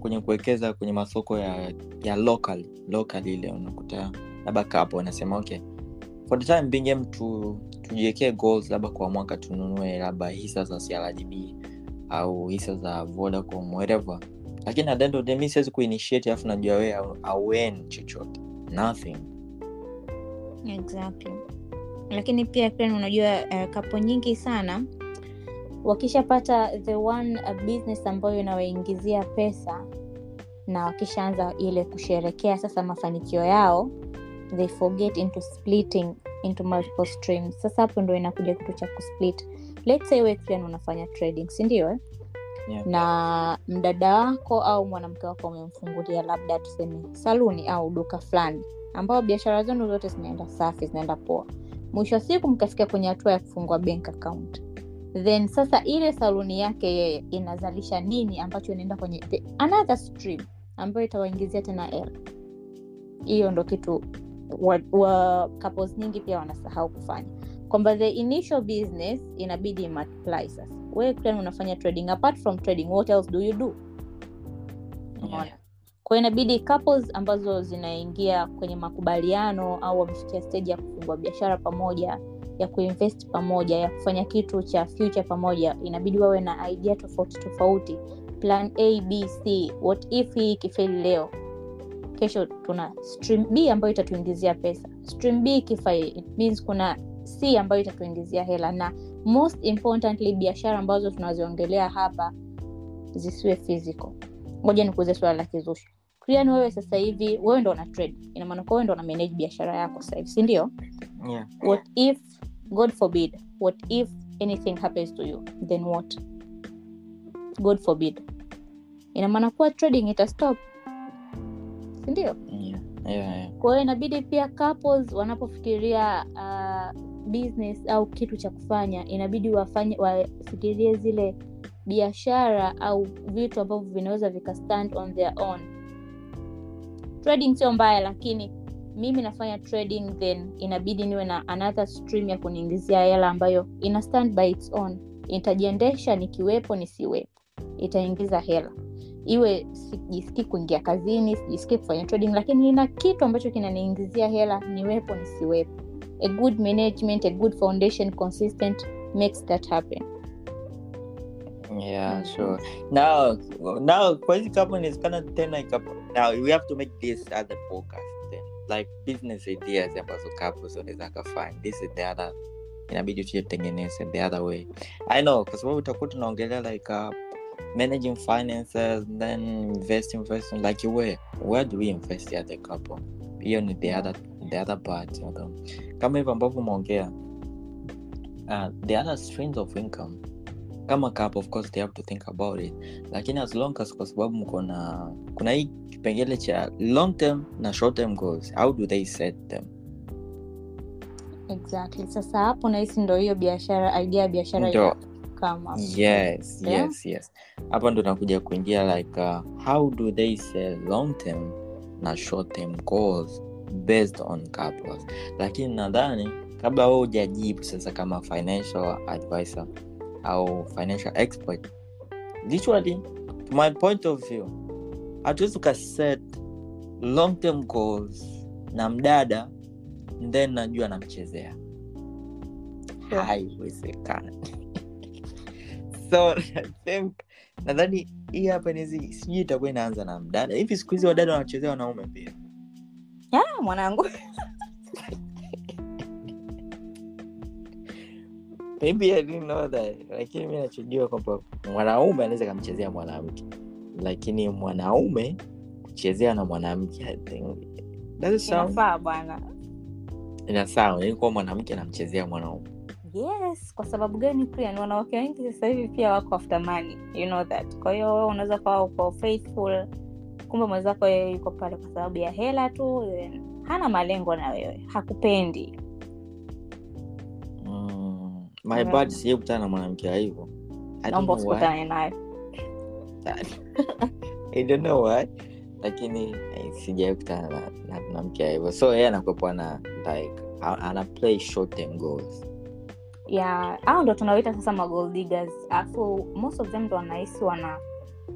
kwenye kuwekeza kwenye masoko ya ya local local ile unakuta labda kapo wanasema okay for the time being tu tujiwekee goals labda kwa mwaka tununue labda hisa za CRDB au hisa za Vodacom whatever lakini at siwezi kuinitiate alafu najua wee awen chochote. Nothing. Exactly. Lakini pia pia unajua uh, kapo nyingi sana wakishapata the one business ambayo inawaingizia pesa na wakishaanza ile kusherekea sasa mafanikio yao they forget into splitting into multiple streams. Sasa hapo ndo inakuja kitu cha kusplit. Let's say we unafanya trading si eh? Na mdada wako au mwanamke wako umemfungulia labda tuseme saluni au duka fulani ambao biashara zenu zote zinaenda safi zinaenda poa. Mwisho wa siku mkafika kwenye hatua ya kufungua bank account. Then sasa ile saluni yake yeye inazalisha nini ambacho inaenda kwenye the another stream ambayo itawaingizia tena hela. Hiyo ndo kitu wa, wa nyingi pia wanasahau kufanya. Kwamba the initial business inabidi multiply sasa wewe Krian unafanya trading apart from trading what else do you do? Hiyo inabidi couples ambazo zinaingia kwenye makubaliano au wamefikia stage ya kufungua biashara pamoja ya kuinvest pamoja ya kufanya kitu cha future pamoja inabidi wawe na idea tofauti tofauti. Plan a b c what if hii ikifeli leo? Kesho tuna stream b ambayo itatuingizia pesa. Stream b ikifai it means kuna c ambayo itatuingizia hela na most importantly biashara ambazo tunaziongelea hapa zisiwe physical. Ngoja nikuuze swala la kizushi Krian wewe sasa hivi wewe ndo una trade? Ina maana kwa wewe ndo una manage biashara yako sasa hivi si ndio? Yeah. what if god forbid what if anything happens to you then what? God forbid. Ina maana kuwa trading itastop sindio Yeah. Yeah, yeah. kwa hiyo inabidi pia couples wanapofikiria uh, business au kitu cha kufanya inabidi wafanye wafikirie zile biashara au vitu ambavyo vinaweza vika stand on their own. Trading sio mbaya lakini mimi nafanya trading then inabidi niwe na another stream ya kuniingizia hela ambayo ina stand by its own. Itajiendesha nikiwepo nisiwepo. Itaingiza hela. Iwe sijisikii kuingia kazini sijisikii kufanya trading lakini nina kitu ambacho kinaniingizia hela niwepo nisiwepo a good management a good foundation consistent makes that happen. Yeah sure. Now now kwa hizi kama inawezekana tena ikapo now we have to make this other podcast then. Like business ideas ambazo couples wanaweza kafanya this is the other. Inabidi tuitengeneze the other way. I know kwa sababu utakuwa tunaongelea like uh, managing finances then investing investing like where where do we invest as a couple hiyo ni the other the other part kama hivyo ambavyo umeongea uh, the other streams of income. Kama cup of course they have to think about it. Lakini as long as kwa sababu mko na kuna hii kipengele cha long term na short term goals how do they set them? Exactly. Sasa hapo nahisi ndo hiyo biashara idea ya biashara Ndo. yes Yeah. yes yes. Hapa ndo nakuja kuingia like uh, how do they set long term na short term goals based on couples lakini nadhani kabla wewe hujajibu sasa kama financial advisor au financial expert literally my point of view hatuwezi ukaset long term goals na mdada then najua namchezea. Sure. haiwezekani. [laughs] So think nadhani hii hapa nizi sijui itakuwa inaanza na mdada. Hivi siku hizi wadada wanachezea wanaume pia Ah, mwanangu. Maybe I didn't know that lakini mi nachojua kwamba mwanaume anaweza kamchezea mwanamke. Lakini mwanaume kuchezea na mwanamke inafaa bwana. Ina yani kuwa mwanamke anamchezea mwanaume. Yes kwa sababu gani pia? Ni wanawake wengi sasa hivi pia wako after money. You know that. Kwa hiyo wewe unaweza kawa uko faithful kumbe mwenzako yeye yuko pale kwa sababu ya hela tu hana malengo na wewe hakupendi. Mm, my bad sijai kutana na mwanamke wa hivyo. Naomba usikutane nayo [laughs] I don't know why lakini sijai sijawai kutana na, na, na mke wa hivyo. So yeye anakwepwa na like ana play short term goals. Ya au ndo tunaoita sasa magold diggers. Alafu most of them ndo wanahisi wana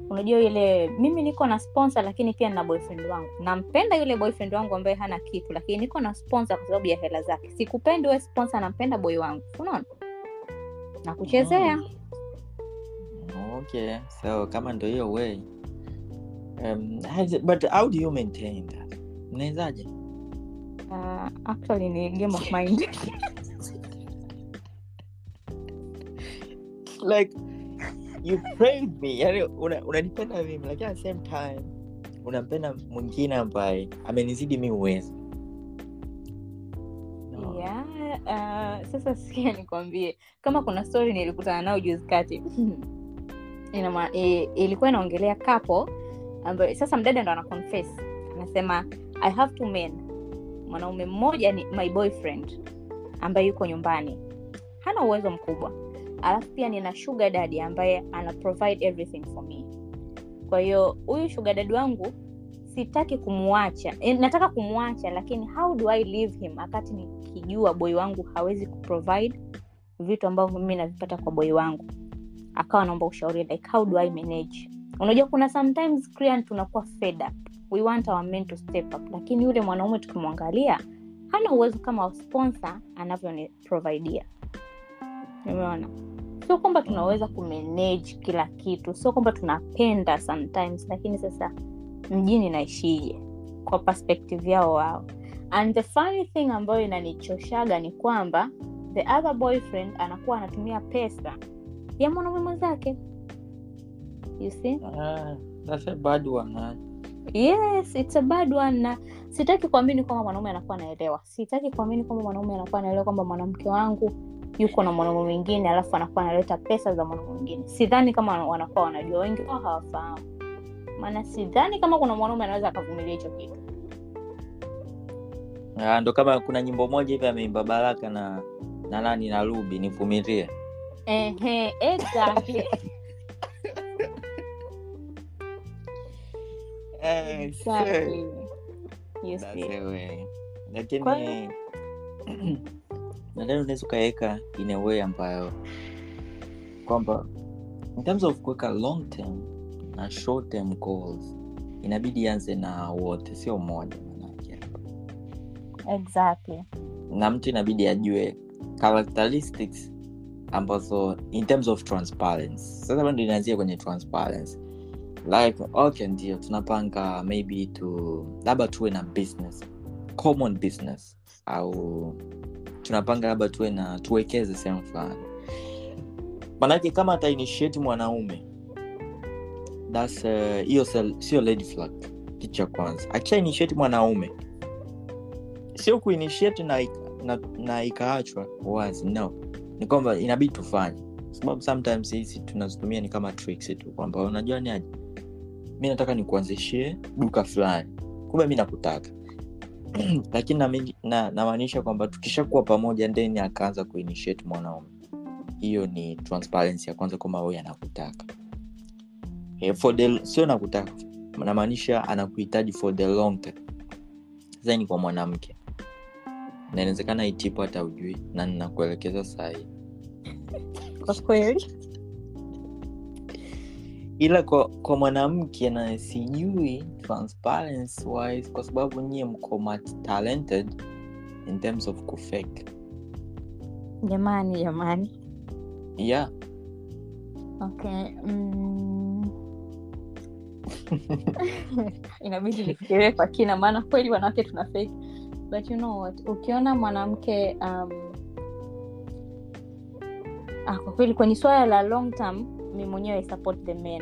unajua ile mimi niko na sponsor lakini pia nina boyfriend wangu. Nampenda yule boyfriend wangu ambaye hana kitu lakini niko na sponsor kwa sababu ya hela zake. Sikupendi we sponsor nampenda boy wangu. Unaona? Nakuchezea okay. So kama ndo hiyo way um, has- but how do you maintain that? Mnawezaje uh, actually ni game of [laughs] mind. Like you praised me. Yani una- unanipenda mimi lakini at same time unampenda mwingine ambaye amenizidi mi uwezo. Uh, sasa sikia nikwambie kama kuna story nilikutana nao juzi kati [clears throat] ilikuwa inaongelea kapo ambayo sasa mdada ndo anaconfess anasema i have two men. Mwanaume mmoja ni my boyfriend ambaye yuko nyumbani. Hana uwezo mkubwa alafu pia nina sugar daddy ambaye ana provide everything for me. Kwa hiyo huyu sugar daddy wangu sitaki kumwacha e, nataka kumwacha lakini how do i leave him wakati nikijua boi wangu hawezi kuprovide vitu ambavyo mimi navipata kwa boi wangu? Akawa naomba ushauri like how do i manage? Unajua kuna sometimes client tunakuwa fed up. We want our men to step up. Lakini yule mwanaume tukimwangalia hana uwezo kama sponsor anavyoniprovidia umeona? Sio kwamba tunaweza kumanage kila kitu sio kwamba tunapenda sometimes lakini sasa mjini naishije kwa perspective yao wao. And the funny thing ambayo inanichoshaga ni kwamba the other boyfriend anakuwa anatumia pesa ya mwanaume mwenzake. You see? Ah, that's a bad one huh? yes it's a bad one. Na sitaki kuamini kwamba mwanaume anakuwa anaelewa. Sitaki kuamini kwamba mwanaume anakuwa anaelewa kwamba mwanamke wangu yuko na mwanaume mwingine alafu anakuwa analeta pesa za mwanaume mwingine sidhani kama wanakuwa wanajua wengi wao hawafahamu maana sidhani kama kuna mwanaume anaweza akavumilia hicho kitu Ah, ndo kama kuna nyimbo moja hivi ameimba baraka na na nani na rubi nivumilie Ehe, exactly. [laughs] exactly. You see. the way. Kwa lakini [clears throat] nadhani unaweza ukaweka in a way ambayo kwamba in terms of kuweka long term na short term goals inabidi ianze na wote sio mmoja manake. Exactly. Na mtu inabidi ajue characteristics ambazo in terms of transparency. Sasa bado inaanzia kwenye transparency. Like okay ndio tunapanga maybe tu labda tuwe na business common business au tunapanga labda tuwe na tuwekeze sehemu fulani. Manake kama atainitiate mwanaume uh, hiyo uh, sio kitu cha kwanza. Akisha mwanaume. Sio kuinitiate na, na, na ikaachwa wazi no. Ni kwamba inabidi tufanye. Sababu sometimes hizi tunazitumia ni kama tricks tu kwamba unajua niaje mi nataka nikuanzishie duka fulani. Kumbe mi nakutaka [clears throat] lakini namaanisha na- kwamba tukishakuwa pamoja ndeni akaanza kuinitiate mwanaume. Hiyo ni transparency ya kwanza kwamba huyu anakutaka. E, for sio nakutaka namaanisha anakuhitaji for the long term. Zaini kwa mwanamke. Na itipo hata ujui na ninakuelekeza sahii. Kwa kweli ila kwa, kwa mwanamke na sijui transparency wise kwa sababu nyie mko talented in terms of kufake. Jamani jamani. Yeah. Okay mm. [laughs] [laughs] inabidi nifikirie kwa kina maana kweli wanawake tuna fake. But you know what? Ukiona mwanamke um, ah, kwa kweli kwenye swala la long term mi mwenyewe support the men.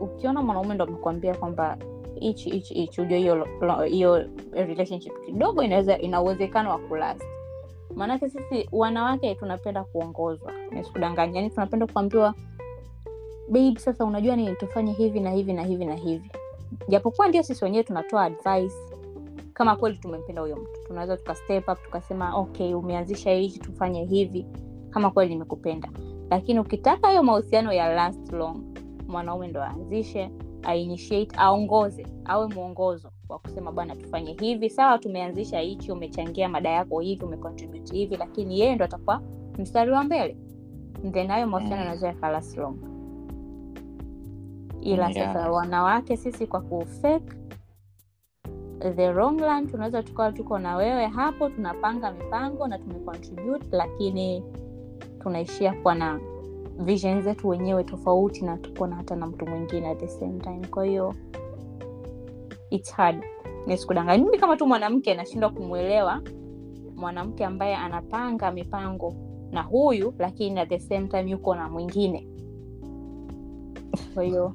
Ukiona mwanaume ndo amekwambia kwamba hichi hichi hichi ujua hiyo hiyo relationship kidogo inaweza ina uwezekano wa kulast. Maanake sisi wanawake tunapenda kuongozwa. Nisikudanganya yani tunapenda kuambiwa babe sasa unajua ni tufanye hivi na hivi na hivi na hivi. Japokuwa ndio sisi wenyewe tunatoa advice. Kama kweli tumempenda huyo mtu. Tunaweza tuka step up tukasema okay umeanzisha hichi tufanye hivi. Kama kweli nimekupenda lakini ukitaka hiyo mahusiano ya last long mwanaume ndo aanzishe ainitiate aongoze awe mwongozo wa kusema bwana tufanye hivi. Sawa tumeanzisha hichi umechangia mada yako hivi umecontribute hivi lakini yeye ndo atakuwa mstari wa mbele. Then hayo mahusiano yanaweza yaka last long. Ila Yeah. sasa wanawake sisi kwa kufake the wrong land tunaweza tukawa tuko na wewe hapo tunapanga mipango na tumecontribute lakini tunaishia kuwa na vision zetu wenyewe tofauti na tuko na hata na mtu mwingine at the same time. Kwa hiyo its hard. Nisikudanganya mimi kama tu mwanamke anashindwa kumwelewa mwanamke ambaye anapanga mipango na huyu lakini at the same time yuko na mwingine. Kwa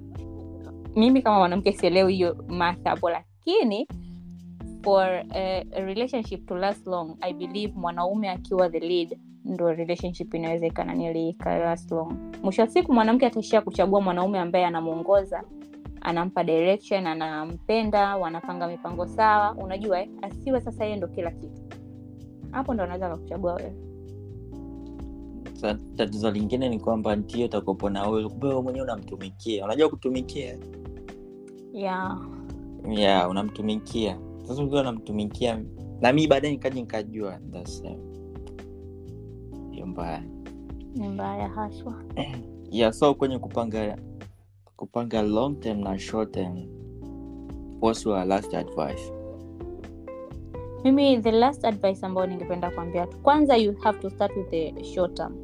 mimi kama mwanamke sielewi hiyo math lakini for a, a relationship to last long i believe mwanaume akiwa the lead ndo relationship inaweza ikananili ika long mwisho wa siku mwanamke ataishia kuchagua mwanaume ambaye anamwongoza anampa direction anampenda wanapanga mipango sawa. Unajua eh? asiwe sasa yeye ndo kila kitu. Hapo ndo anaweza kakuchagua wewe. Tatizo lingine ni kwamba ndio utakopo na wewe. Kumbe wewe mwenyewe unamtumikia. Unajua kutumikia? Yeah. yeah unamtumikia. Sasa ukiwa unamtumikia na mii baadaye nikaja nikajua hiyo mbaya. Ni mbaya haswa. [clears throat] Yeah so kwenye kupanga kupanga long term na short term what's your last advice? Mimi the last advice ambayo ningependa kuambia tu kwanza you have to start with the short term.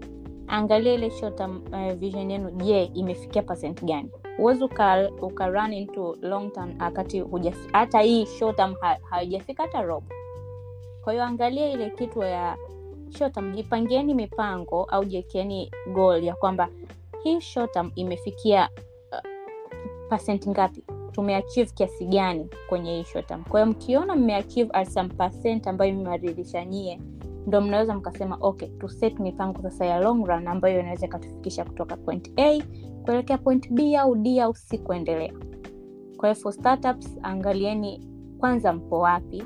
Angalia ile short term uh, vision yenu je imefikia percent gani? Huwezi uka, uka run into long term wakati hata hii short term ha- haijafika hata robo. Kwa hiyo angalia ile kitu ya short jipangieni mipango au jiwekeeni goal ya kwamba hii short imefikia uh, percent ngapi? Tumeachieve kiasi gani kwenye hii short term? Mkiona mmeachieve at some ambayo imewaridhisha nyie ndo mnaweza mkasema okay tu set mipango sasa ya long run ambayo inaweza ikatufikisha kutoka point a kuelekea point b au d au c kuendelea. Kwa hiyo for startups angalieni kwanza mpo wapi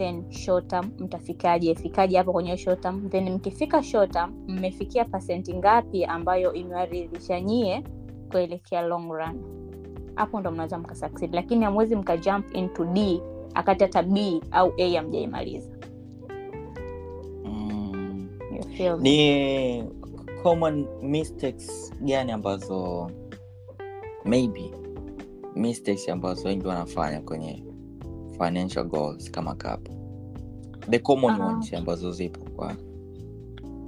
then short term mtafikaje? Fikaje hapo kwenye short term then mkifika short term mmefikia pasenti ngapi ambayo imewaridhisha nyie kuelekea long run? Hapo ndo mnaweza mkasucceed. Lakini hamwezi mkajump into d akati hata b au a amjaimaliza mm. You feel me? ni common mistakes gani ambazo maybe mistakes ambazo wengi wanafanya kwenye financial goals kama couple the common Ah. ones ambazo zipo kwa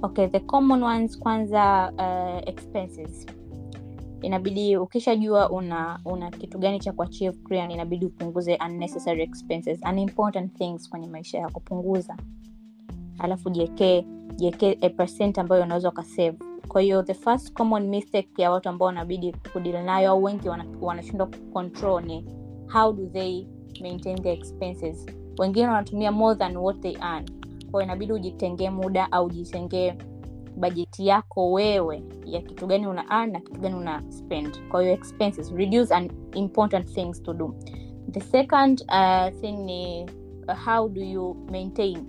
okay the common ones kwanza uh, expenses. Inabidi ukishajua una una kitu gani cha kuachieve clear inabidi upunguze unnecessary expenses unimportant things kwenye maisha yako. Punguza. Alafu jiekee jiekee a percent ambayo unaweza ukasave. Kwa hiyo the first common mistake ya watu ambao wanabidi kudili nayo au wengi wana- wanashindwa kucontrol ni how do they maintain their expenses. Wengine wanatumia more than what they earn. Kwao inabidi ujitengee muda au ujitengee bajeti yako wewe ya kitu gani una earn na kitu gani una spend. Kwa hiyo expenses reduce and important things to do. The second uh, thing ni uh, how do you maintain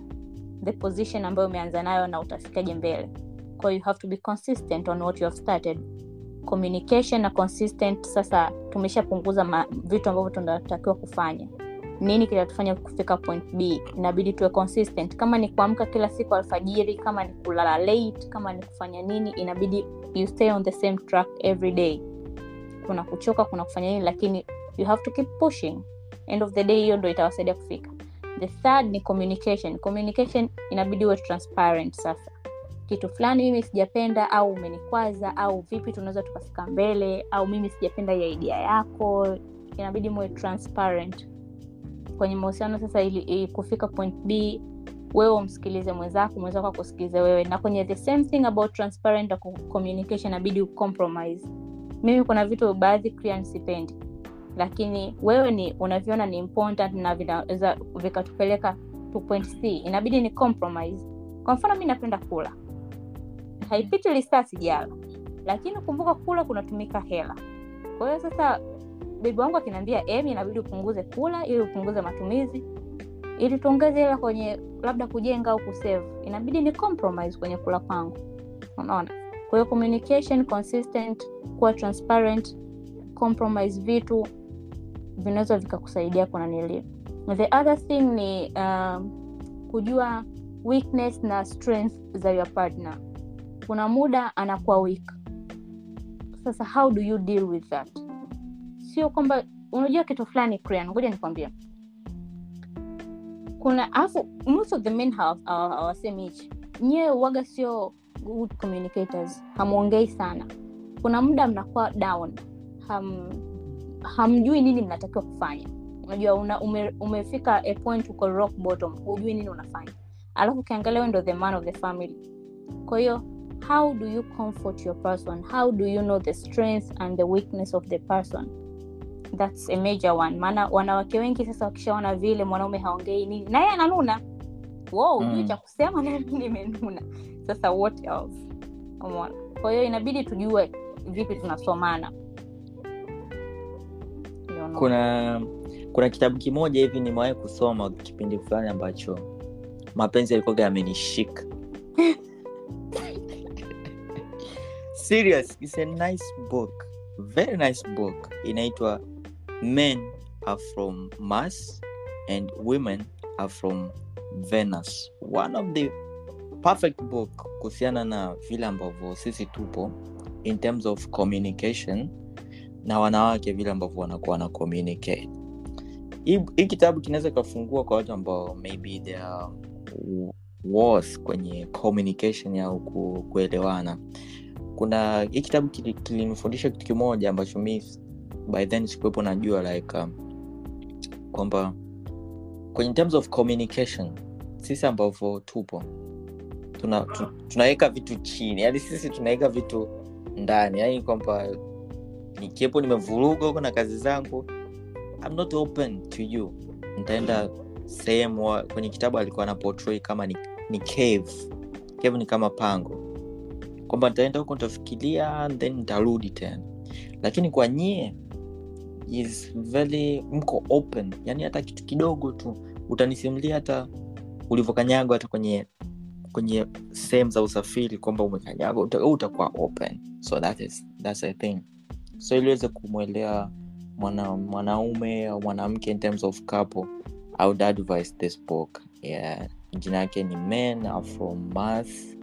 the position ambayo umeanza nayo na utafikaje mbele. Kwa you have to be consistent on what you have started communication na consistent sasa tumeshapunguza vitu ambavyo tunatakiwa kufanya. Nini kitatufanya kufika point b? Inabidi tuwe consistent. Kama ni kuamka kila siku alfajiri kama ni kulala late kama ni kufanya nini inabidi you stay on the same track every day. Kuna kuchoka kuna kufanya nini lakini you have to keep pushing. End of the day hiyo ndo itawasaidia kufika. The third ni communication. Communication inabidi uwe transparent sasa kitu fulani mimi sijapenda au umenikwaza au vipi tunaweza tukafika mbele au mimi sijapenda ya idea yako inabidi muwe transparent. Kwenye mahusiano sasa ili, ili kufika point b wewe umsikilize mwenzako mwenzako akusikilize wewe. Na kwenye the same thing about transparent communication inabidi ucompromise mimi kuna vitu baadhi sipendi. Lakini wewe ni unaviona ni important na vinaweza vikatupeleka to point c. Inabidi ni compromise. Kwa mfano mi napenda kula haipiti lisaa sijala. Lakini kumbuka kula kunatumika hela. Kwa hiyo sasa bebi wangu akiniambia emi inabidi upunguze kula ili upunguze matumizi. Ili tuongeze hela kwenye labda kujenga au kusave inabidi ni compromise kwenye kula kwangu. Unaona? Kwa communication consistent kuwa transparent compromise vitu vinaweza vikakusaidia kuna nili the other thing ni um, kujua weakness na strength za your partner kuna muda anakuwa weak. Sasa how do you deal with that? Sio kwamba unajua kitu fulani ngoja nikwambia kuna afu most of the men hawasemi hichi. Nyewe waga sio good communicators. Hamwongei sana. Kuna muda mnakuwa down. Ham, hamjui nini mnatakiwa kufanya. Unajua una, ume, umefika a point uko rock bottom. Hujui nini unafanya. Alafu ukiangalia wewe ndo the man of the family. Kwa hiyo how do you comfort your person? How do you know the strength and the weakness of the person? Thats a major one. Maana wanawake wengi sasa wakishaona vile mwanaume haongei nini. Naye ananuna. Wow Mm. cha kusema nami nimenuna. Sasa what else? Umona kwa hiyo inabidi tujue vipi tunasomana. Kuna kuna kitabu kimoja hivi nimewahi kusoma kipindi fulani ambacho mapenzi yalikuwaga yamenishika [laughs] serious it's a nice book. Very nice book. Inaitwa men are from mars and women are from venus. One of the perfect book kuhusiana na vile ambavyo sisi tupo in terms of communication na wanawake vile ambavyo wanakuwa wana communicate. Hii kitabu kinaweza ikafungua kwa watu ambao maybe they are wars kwenye communication au kuelewana kuna hii kitabu kili- kitu kimoja ambacho mi by then sikuwepo najua like um, kwamba kwenye terms of communication sisi ambavyo tupo tuna, tu, tunaweka vitu chini. Yani sisi tunaweka vitu ndani. Yani kwamba nikiwepo nimevuruga huko na kazi zangu I'm not open to you. Nitaenda sehemu kwenye kitabu alikuwa na portray kama ni, ni cave. Cave ni kama pango kwamba nitaenda huko nitafikiria then nitarudi tena. Lakini kwa nyie is very mko open. Yani hata kitu kidogo tu utanisimulia hata ulivyokanyagwa hata kwenye kwenye sehemu za usafiri kwamba umekanyagwa uta, utakuwa open. So that is, that's a thing. So iliweze kumwelewa mwana, mwanaume au mwanamke in terms of couple i would advise this book yeah. jina yake ni men are from mars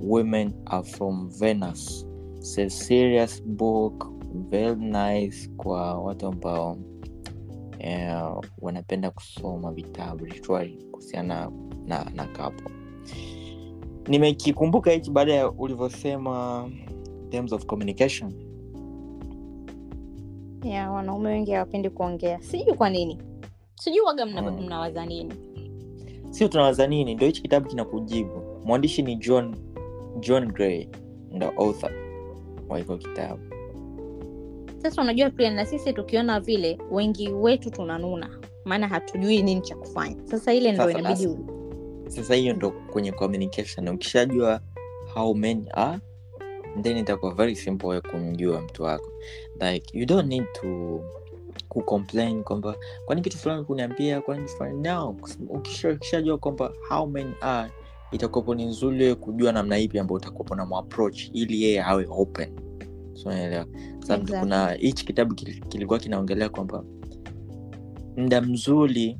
women are from venus. It's a serious book very nice kwa watu ambao yeah, wanapenda kusoma vitabu literally kuhusiana na, na kapo. Nimekikumbuka hichi baada ya ulivyosema terms of communication. Yeah, wanaume wengi hawapendi kuongea. Sijui kwa nini. Sijui waga mna, Mm. mnawaza nini. Sio tunawaza nini. Ndo hichi kitabu kinakujibu. Mwandishi ni john john gray ndo author wa hiko kitabu. Sasa unajua pia na sisi tukiona vile wengi wetu tunanuna maana hatujui nini cha kufanya. Sasa ile ndo inabidi sasa hiyo ndo kwenye communication. Ukishajua how many are then itakuwa very simple ya kumjua mtu wako. Like you don't need to kucomplain kwamba kwani kitu fulani kuniambia kwani kitu fulani? No ukishajua kwamba how many are itakuwapo ni nzuri wewe kujua namna ipi ambayo utakuwapo na muapproach ili yeye awe open so sababu Exactly. kuna hichi kitabu kil- kilikuwa kinaongelea kwamba mda mzuri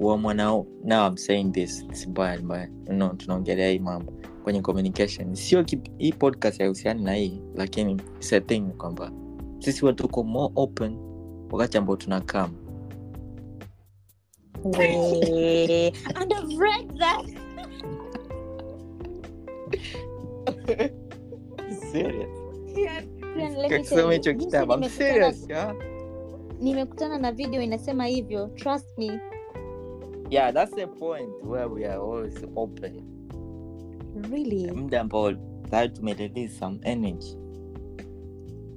wa mwanao now I'm saying this si mbaya mbaya no, tunaongelea hii mambo kwenye communication sio hii podcast haihusiani na hii lakini it's a thing kwamba sisi watuko more open wakati ambao tunakaa We- and I've read that. Serious? Friend, let me Kakisoma hicho kitabu I'm serious, yeah? nimekutana na video inasema hivyo trust me. Yeah that's the point. Where we are always open really? Muda ambao tayari tumerelease some energy.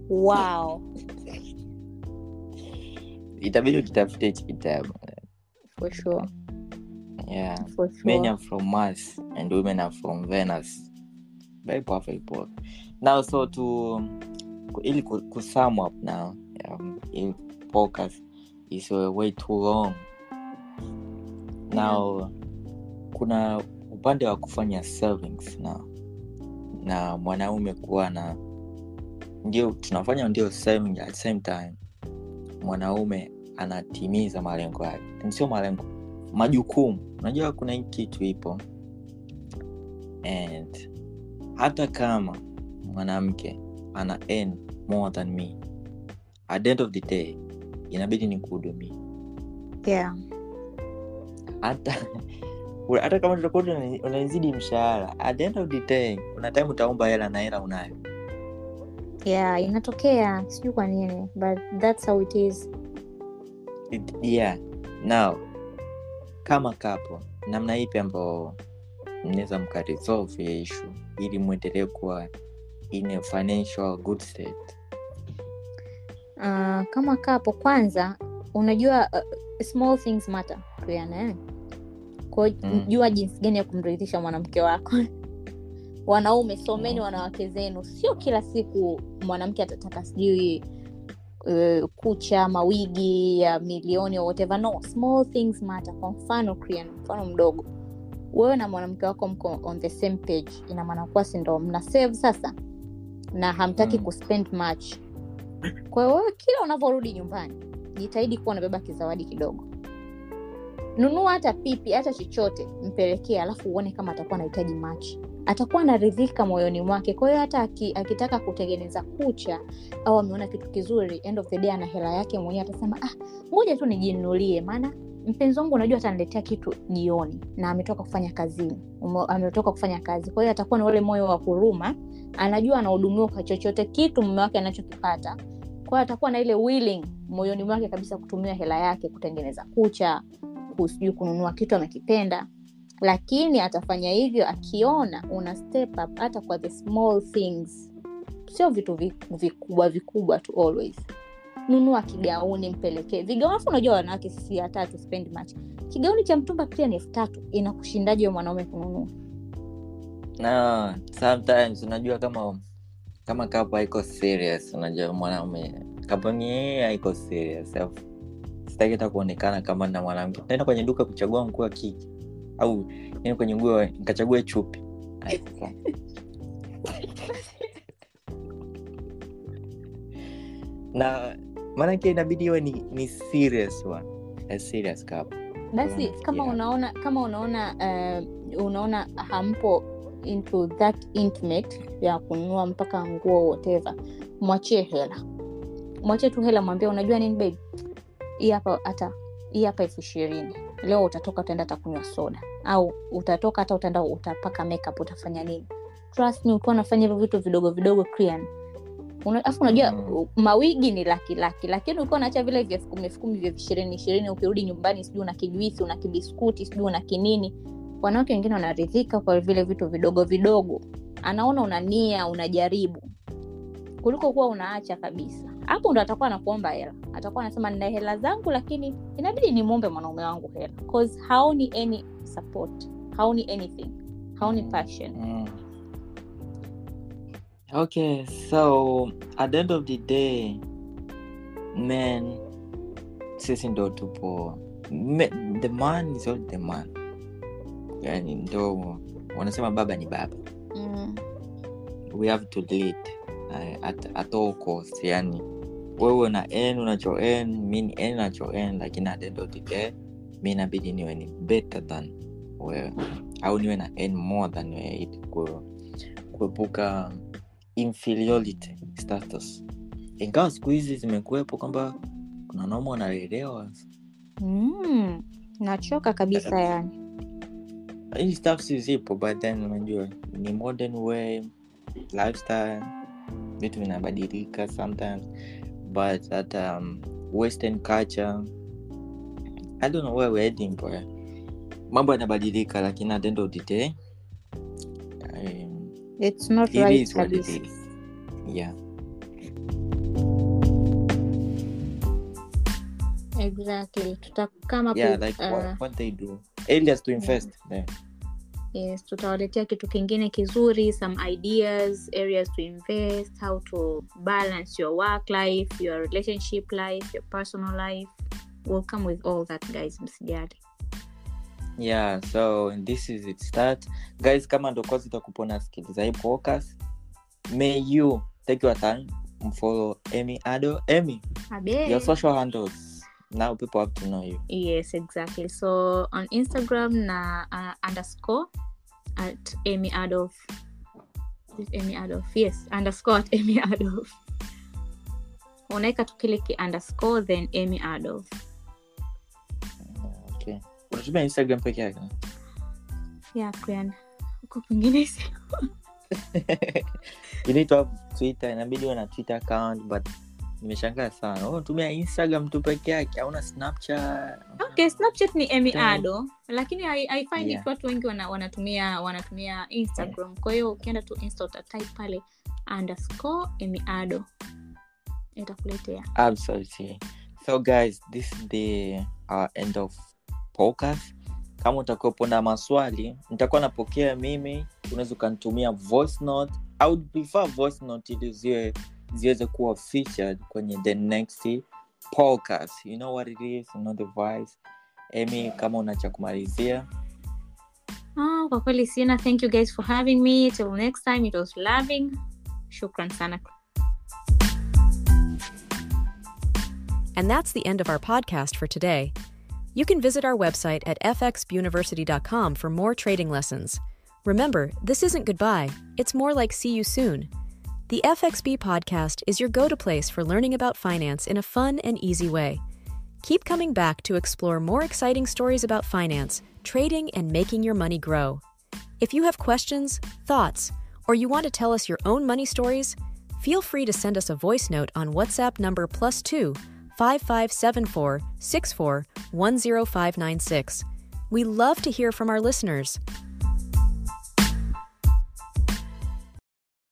Wow. Itabidi ukitafute hichi kitabu for sure. Yeah. For sure. Men are from mars and women are from venus very poor very poor now so to ili ku, ku sum up now um, ili podcast is uh, way too long. Now kuna upande wa kufanya savings na na mwanaume kuwa na ndio tunafanya ndio saving at same time. Mwanaume anatimiza malengo yake. Sio malengo majukumu. Unajua kuna hii kitu ipo. And hata kama mwanamke ana earn more than me at the end of the day inabidi ni kuhudumia yeah. hata hata kama tutakuwa unanizidi mshahara at the end of the day kuna time utaomba hela na hela unayo. Yeah inatokea sijui kwa nini but that's how it is. It- yeah now kama kapo namna ipi ambao mnaweza mkaresolve ya issue ili mwendelee kuwa in a financial good state. Uh, kama kapo kwanza unajua uh, small things matter Brianna, eh? kwa Mm. jua jinsi gani ya kumridhisha mwanamke wako. [laughs] Wanaume someni wanawake zenu. Sio kila siku mwanamke atataka sijui uh, kucha mawigi ya milioni or whatever. No small things matter. Kwa mfano Krian, mfano mdogo wewe na mwanamke wako mko on the same page ina maana kuwa sindo mna save sasa na hamtaki Mm. kuspend much. Kwa hiyo wewe kila unavyorudi nyumbani jitahidi kuwa unabeba kizawadi kidogo. Nunua hata pipi hata chochote mpelekee alafu uone kama atakuwa anahitaji machi atakuwa anaridhika moyoni mwake. Kwa hiyo hata aki, akitaka kutengeneza kucha au ameona kitu kizuri end of the day ana hela yake mwenyewe atasema ah ngoja tu nijinunulie. Maana mpenzi wangu unajua ataniletea kitu jioni na ametoka kufanya kazini. Ametoka kufanya kazi. Kwa hiyo atakuwa na ule moyo wa huruma anajua anahudumiwa kwa chochote kitu mume wake anachokipata. Kwa atakuwa na ile willing moyoni mwake kabisa kutumia hela yake kutengeneza kucha ku- sijui kununua kitu amekipenda. Lakini atafanya hivyo akiona una step up hata kwa the small things. Sio vitu vikubwa vikubwa tu always nunua kigauni mpelekee. Vigauni unajua wanawake sisi hata tu spend much kigauni cha mtumba pia ni elfu tatu. Inakushindaji we mwanaume kununua? No sometimes unajua kama kama kapo haiko serious unajua mwanaume kapo ni haiko serious. Sitaki hata kuonekana kama na mwanamke. Naenda kwenye duka kuchagua nguo ya kike. Au niende kwenye nguo nikachague chupi. [laughs] Na maanake inabidi iwe ni, ni serious one. A serious couple. Basi Mm, kama yeah. unaona kama unaona uh, unaona hampo into that intimate ya kununua mpaka nguo whatever mwachie hela. Mwachie tu hela mwambie unajua nini babe? Hii hapa hata hii hapa elfu ishirini. Leo utatoka utaenda takunywa soda. Au utatoka hata utaenda utapaka makeup utafanya nini? Trust me ukiwa unafanya hivyo vitu vidogo vidogo Krian, Una- afu unajua mm. mawigi ni laki laki. Lakini ukiwa unaacha vile vya elfu kumi elfu kumi vya ishirini ishirini ukirudi nyumbani sijui una kijuisi una kibiskuti sijui una kinini. Wanawake wengine wanaridhika kwa vile vitu vidogo vidogo. Anaona una nia unajaribu. Kuliko kuwa unaacha kabisa. Hapo ndo atakuwa anakuomba hela. Atakuwa anasema nina hela zangu lakini inabidi nimwombe mwanaume wangu hela. Haoni any support. Haoni anything. Haoni passion. Mm. Okay, so at the end of the day, men, sisi ndo tupo me, the man is all the man, yani ndo wanasema baba ni baba, mm. we have to lead uh, at, at all cost, yani. Wewe na n unacho n mi ni n nacho n, lakini at the end of the day mi inabidi niwe ni better than wewe. Au niwe na n more than wewe kuepuka inferiority status. Ingawa siku hizi zimekuwepo kwamba kuna wanaume wanalelewa. Mm. nachoka kabisa yani. Hizi si zipo but then unajua ni modern way lifestyle vitu vinabadilika sometimes but hata um, western culture i don't know where we're heading bro mambo yanabadilika lakini at the end of the day it's not it right is what it kabisa is. Yeah. Exactly. Tutakama yeah like uh, what, what they do. Areas to invest there yes tutawaletea kitu kingine kizuri some ideas areas to invest how to balance your work life your relationship life your personal life. We'll come with all that guys msijali yeah so this is it. Start. Guys kama ndo kwanza utakupa nasikiliza hii podcast. May you take your time mfollow amy ado amy Abe. your social handles. Now people have to know you. Yes exactly. So on instagram na uh, underscore at amy adolf. Amy adolf? Yes underscore at amy adolf. Unaweka tu kile ki underscore then amy adolf unatumia instagram peke yake. Yeah huko kwingine si- you need to have twitter inabidi uwe na twitter account but nimeshangaa sana. Oh, unatumia instagram tu peke yake hauna snapchat. Okay snapchat ni emiado lakini i, I Yeah. watu wengi wana, wanatumia wanatumia instagram. Kwa hiyo ukienda tu insta utatype pale underscore emiado itakuletea. Absolutely. So guys this is the uh, end of podcast kama utakuwepo na maswali nitakuwa napokea mimi. Unaweza ukanitumia voice note. I would prefer voice note ili ziwe ziweze kuwa featured kwenye the next podcast. You know what it is? You know the voice emy kama una cha kumalizia. Ah, kwa kweli sina. Thank you guys for having me. Till next time it was loving. Shukran sana. And that's the end of our podcast for today. You can visit our website at fxuniversity.com for more trading lessons. Remember, this isn't goodbye, it's more like see you soon. The FXB podcast is your go to place for learning about finance in a fun and easy way. Keep coming back to explore more exciting stories about finance, trading, and making your money grow. If you have questions, thoughts, or you want to tell us your own money stories, feel free to send us a voice note on WhatsApp number plus two 5574 64 10596. We love to hear from our listeners.